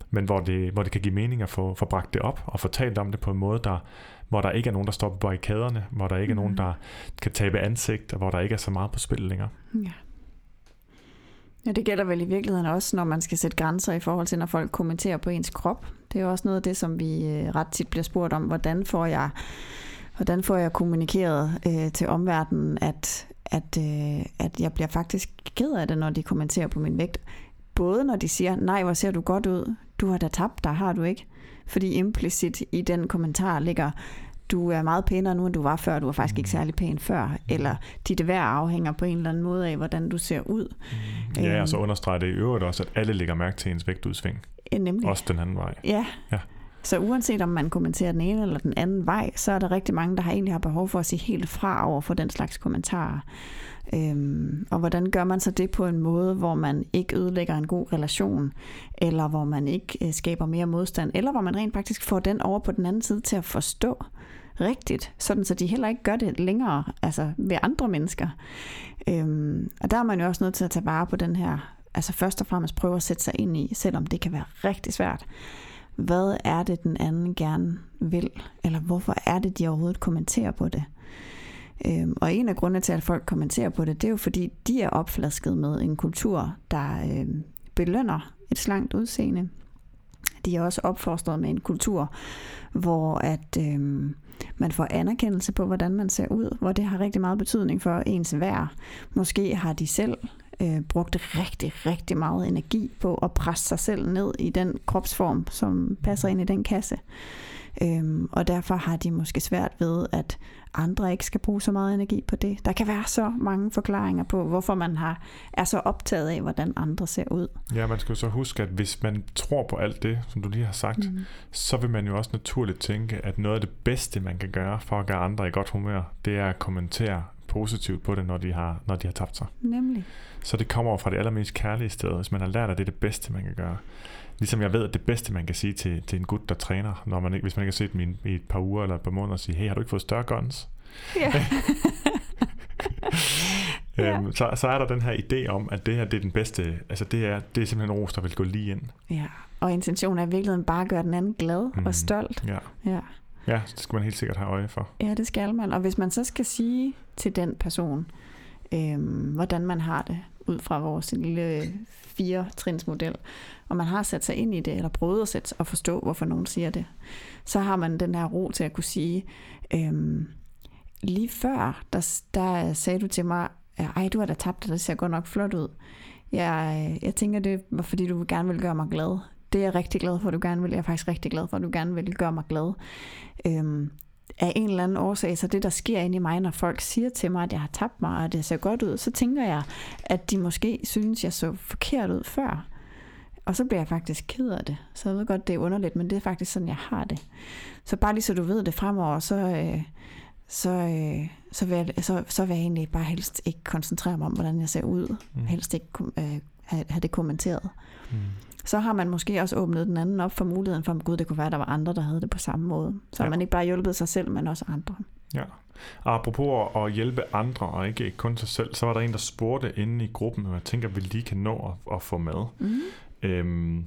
men hvor det, hvor det kan give mening at få, få bragt det op og få talt om det på en måde, der, hvor der ikke er nogen, der står på barrikaderne, hvor der ikke er nogen, mm. der kan tabe ansigt, og hvor der ikke er så meget på spil længere. Ja. Ja, det gælder vel i virkeligheden også, når man skal sætte grænser i forhold til, når folk kommenterer på ens krop. Det er jo også noget af det, som vi øh, ret tit bliver spurgt om, hvordan får jeg hvordan får jeg kommunikeret øh, til omverdenen, at, at, øh, at jeg bliver faktisk ked af det, når de kommenterer på min vægt. Både når de siger, nej, hvor ser du godt ud, du har da tabt dig, har du ikke? Fordi implicit i den kommentar ligger, du er meget pænere nu, end du var før, du var faktisk ikke særlig pæn før, eller dit værd afhænger på en eller anden måde af, hvordan du ser ud. Mm. Ja, og så øhm. understreger det i øvrigt også, at alle lægger mærke til ens vægtudsving. Nemlig. Også den anden vej. Ja. ja. Så uanset om man kommenterer den ene eller den anden vej, så er der rigtig mange, der har egentlig har behov for at sige helt fra over for den slags kommentarer. Øhm, og hvordan gør man så det på en måde, hvor man ikke ødelægger en god relation, eller hvor man ikke øh, skaber mere modstand, eller hvor man rent faktisk får den over på den anden side til at forstå rigtigt, sådan så de heller ikke gør det længere altså ved andre mennesker. Øhm, og der er man jo også nødt til at tage vare på den her, altså først og fremmest prøve at sætte sig ind i, selvom det kan være rigtig svært. Hvad er det, den anden gerne vil? Eller hvorfor er det, de overhovedet kommenterer på det? Øhm, og en af grundene til, at folk kommenterer på det, det er jo fordi, de er opflasket med en kultur, der øhm, belønner et slankt udseende. De er også opfostret med en kultur, hvor at øhm, man får anerkendelse på, hvordan man ser ud, hvor det har rigtig meget betydning for ens værd. Måske har de selv øh, brugt rigtig, rigtig meget energi på at presse sig selv ned i den kropsform, som passer ind i den kasse. Øhm, og derfor har de måske svært ved, at andre ikke skal bruge så meget energi på det. Der kan være så mange forklaringer på, hvorfor man har, er så optaget af, hvordan andre ser ud. Ja, man skal jo så huske, at hvis man tror på alt det, som du lige har sagt, mm. så vil man jo også naturligt tænke, at noget af det bedste, man kan gøre for at gøre andre i godt humør, det er at kommentere positivt på det, når de har, når de har tabt sig. Nemlig. Så det kommer fra det allermest kærlige sted, hvis man har lært, at det er det bedste, man kan gøre. Ligesom jeg ved, at det bedste, man kan sige til, til en gut, der træner, når man ikke, hvis man ikke har set dem i, et par uger eller et par måneder, og sige, hey, har du ikke fået større guns? Ja. øhm, så, så er der den her idé om, at det her det er den bedste, altså det er, det er simpelthen ros, der vil gå lige ind. Ja, og intentionen er i virkeligheden bare at gøre den anden glad mm. og stolt. Ja. ja. Ja, det skal man helt sikkert have øje for. Ja, det skal man. Og hvis man så skal sige til den person, øhm, hvordan man har det, ud fra vores lille øh, fire-trinsmodel, og man har sat sig ind i det, eller prøvet at sætte og forstå, hvorfor nogen siger det, så har man den her ro til at kunne sige, øhm, lige før, der, der sagde du til mig, ej, du har da tabt det, det ser godt nok flot ud. Jeg, øh, jeg tænker, det var fordi, du gerne vil gøre mig glad. Det er jeg rigtig glad for, at du gerne vil. Jeg er faktisk rigtig glad for, at du gerne vil gøre mig glad. Øhm, af en eller anden årsag, så det der sker inde i mig, når folk siger til mig, at jeg har tabt mig, og det ser godt ud, så tænker jeg, at de måske synes, jeg så forkert ud før. Og så bliver jeg faktisk ked af det. Så jeg ved godt, det er underligt, men det er faktisk sådan, jeg har det. Så bare lige så du ved det fremover, så, øh, så, øh, så, vil jeg, så, så vil jeg egentlig bare helst ikke koncentrere mig om, hvordan jeg ser ud. Mm. Helst ikke øh, have, have det kommenteret. Mm så har man måske også åbnet den anden op for muligheden for, at gud, det kunne være, at der var andre, der havde det på samme måde. Så ja. man ikke bare hjulpet sig selv, men også andre. Ja. Og apropos at hjælpe andre, og ikke kun sig selv, så var der en, der spurgte inde i gruppen, og jeg tænker, at vi lige kan nå at, at få med. Mm. Øhm,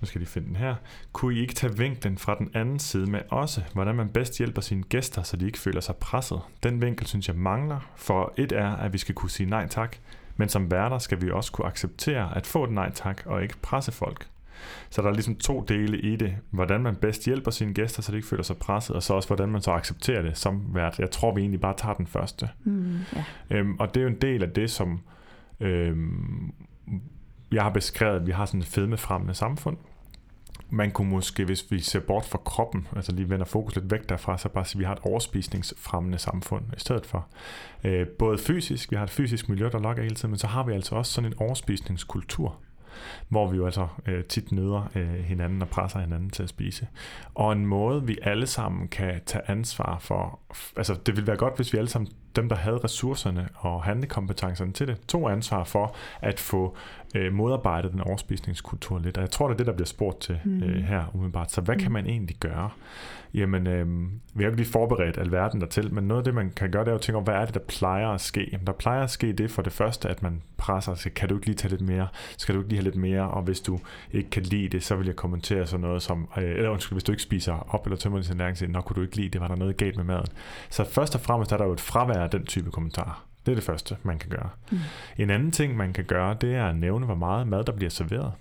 nu skal de finde den her. Kunne I ikke tage vinklen fra den anden side med også, hvordan man bedst hjælper sine gæster, så de ikke føler sig presset? Den vinkel synes jeg mangler, for et er, at vi skal kunne sige nej tak, men som værter skal vi også kunne acceptere at få et nej tak, og ikke presse folk. Så der er ligesom to dele i det. Hvordan man bedst hjælper sine gæster, så de ikke føler sig presset, og så også hvordan man så accepterer det som vært. Jeg tror, vi egentlig bare tager den første. Mm, ja. øhm, og det er jo en del af det, som øhm, jeg har beskrevet, at vi har sådan et fedmefremmende samfund man kunne måske, hvis vi ser bort fra kroppen, altså lige vender fokus lidt væk derfra, så bare sige, at vi har et overspisningsfremmende samfund i stedet for. Øh, både fysisk, vi har et fysisk miljø, der lokker hele tiden, men så har vi altså også sådan en overspisningskultur, hvor vi jo altså øh, tit nøder øh, hinanden og presser hinanden til at spise. Og en måde, vi alle sammen kan tage ansvar for, altså det ville være godt, hvis vi alle sammen dem, der havde ressourcerne og handlekompetencerne til det, tog ansvar for at få øh, modarbejdet den overspisningskultur lidt. Og jeg tror, det er det, der bliver spurgt til mm. øh, her umiddelbart. Så hvad kan man egentlig gøre? Jamen, øh, vi har ikke lige forberedt alverden dertil, men noget af det, man kan gøre, det er at tænke over, hvad er det, der plejer at ske? Jamen, der plejer at ske det for det første, at man presser sig, kan du ikke lige tage lidt mere? Skal du ikke lige have lidt mere? Og hvis du ikke kan lide det, så vil jeg kommentere sådan noget som, øh, eller undskyld, hvis du ikke spiser op eller tømmer din næring, så kunne du ikke lide det, var der noget galt med maden. Så først og fremmest er der jo et fravær af den type kommentarer. Det er det første, man kan gøre. Mm. En anden ting, man kan gøre, det er at nævne, hvor meget mad, der bliver serveret.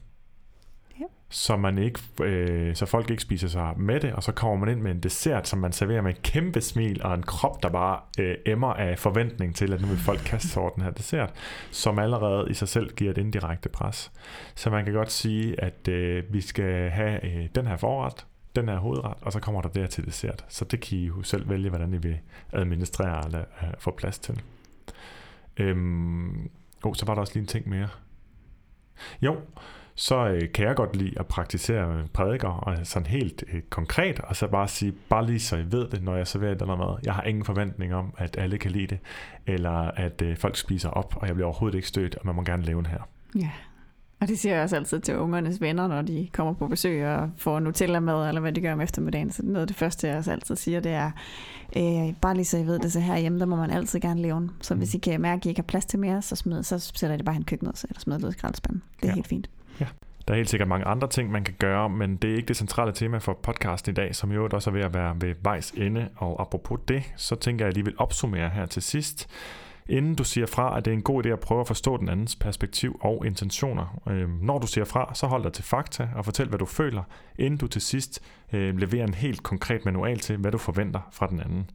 Så, man ikke, øh, så folk ikke spiser sig med det, og så kommer man ind med en dessert, som man serverer med et kæmpe smil, og en krop, der bare øh, emmer af forventning til, at nu vil folk kaste sig over den her dessert, som allerede i sig selv giver et indirekte pres. Så man kan godt sige, at øh, vi skal have øh, den her forret, den her hovedret, og så kommer der der til dessert. Så det kan I jo selv vælge, hvordan I vil administrere eller øh, få plads til. Øhm, oh, så var der også lige en ting mere. Jo, så øh, kan jeg godt lide at praktisere prædiker og sådan helt øh, konkret, og så bare sige, bare lige så I ved det, når jeg serverer det eller noget. Jeg har ingen forventning om, at alle kan lide det, eller at øh, folk spiser op, og jeg bliver overhovedet ikke stødt, og man må gerne lave en her. Ja, og det siger jeg også altid til ungernes venner, når de kommer på besøg og får Nutella med, eller hvad de gør om eftermiddagen. Så noget af det første, jeg også altid siger, det er, øh, bare lige så I ved det, så herhjemme, der må man altid gerne leve den. Så hvis mm. I kan mærke, at I ikke har plads til mere, så, smid, så sætter I det bare i en køkkenet, eller smider det i skraldespanden. Det er ja. helt fint. Ja. Der er helt sikkert mange andre ting, man kan gøre, men det er ikke det centrale tema for podcasten i dag, som jo også er ved at være ved vejs ende. Og apropos det, så tænker jeg, lige vil opsummere her til sidst inden du siger fra, at det er en god idé at prøve at forstå den andens perspektiv og intentioner. Øh, når du siger fra, så hold dig til fakta og fortæl, hvad du føler, inden du til sidst øh, leverer en helt konkret manual til, hvad du forventer fra den anden.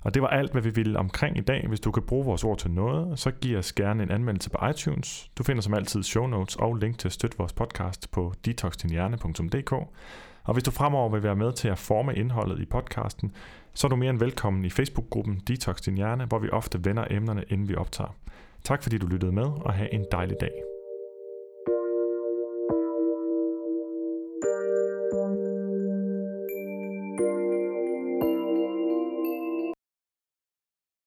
Og det var alt, hvad vi ville omkring i dag. Hvis du kan bruge vores ord til noget, så giv os gerne en anmeldelse på iTunes. Du finder som altid show notes og link til at støtte vores podcast på detoxdinhjerne.dk. Og hvis du fremover vil være med til at forme indholdet i podcasten, så er du mere end velkommen i Facebook-gruppen Detox Din Hjerne, hvor vi ofte vender emnerne, inden vi optager. Tak fordi du lyttede med, og have en dejlig dag.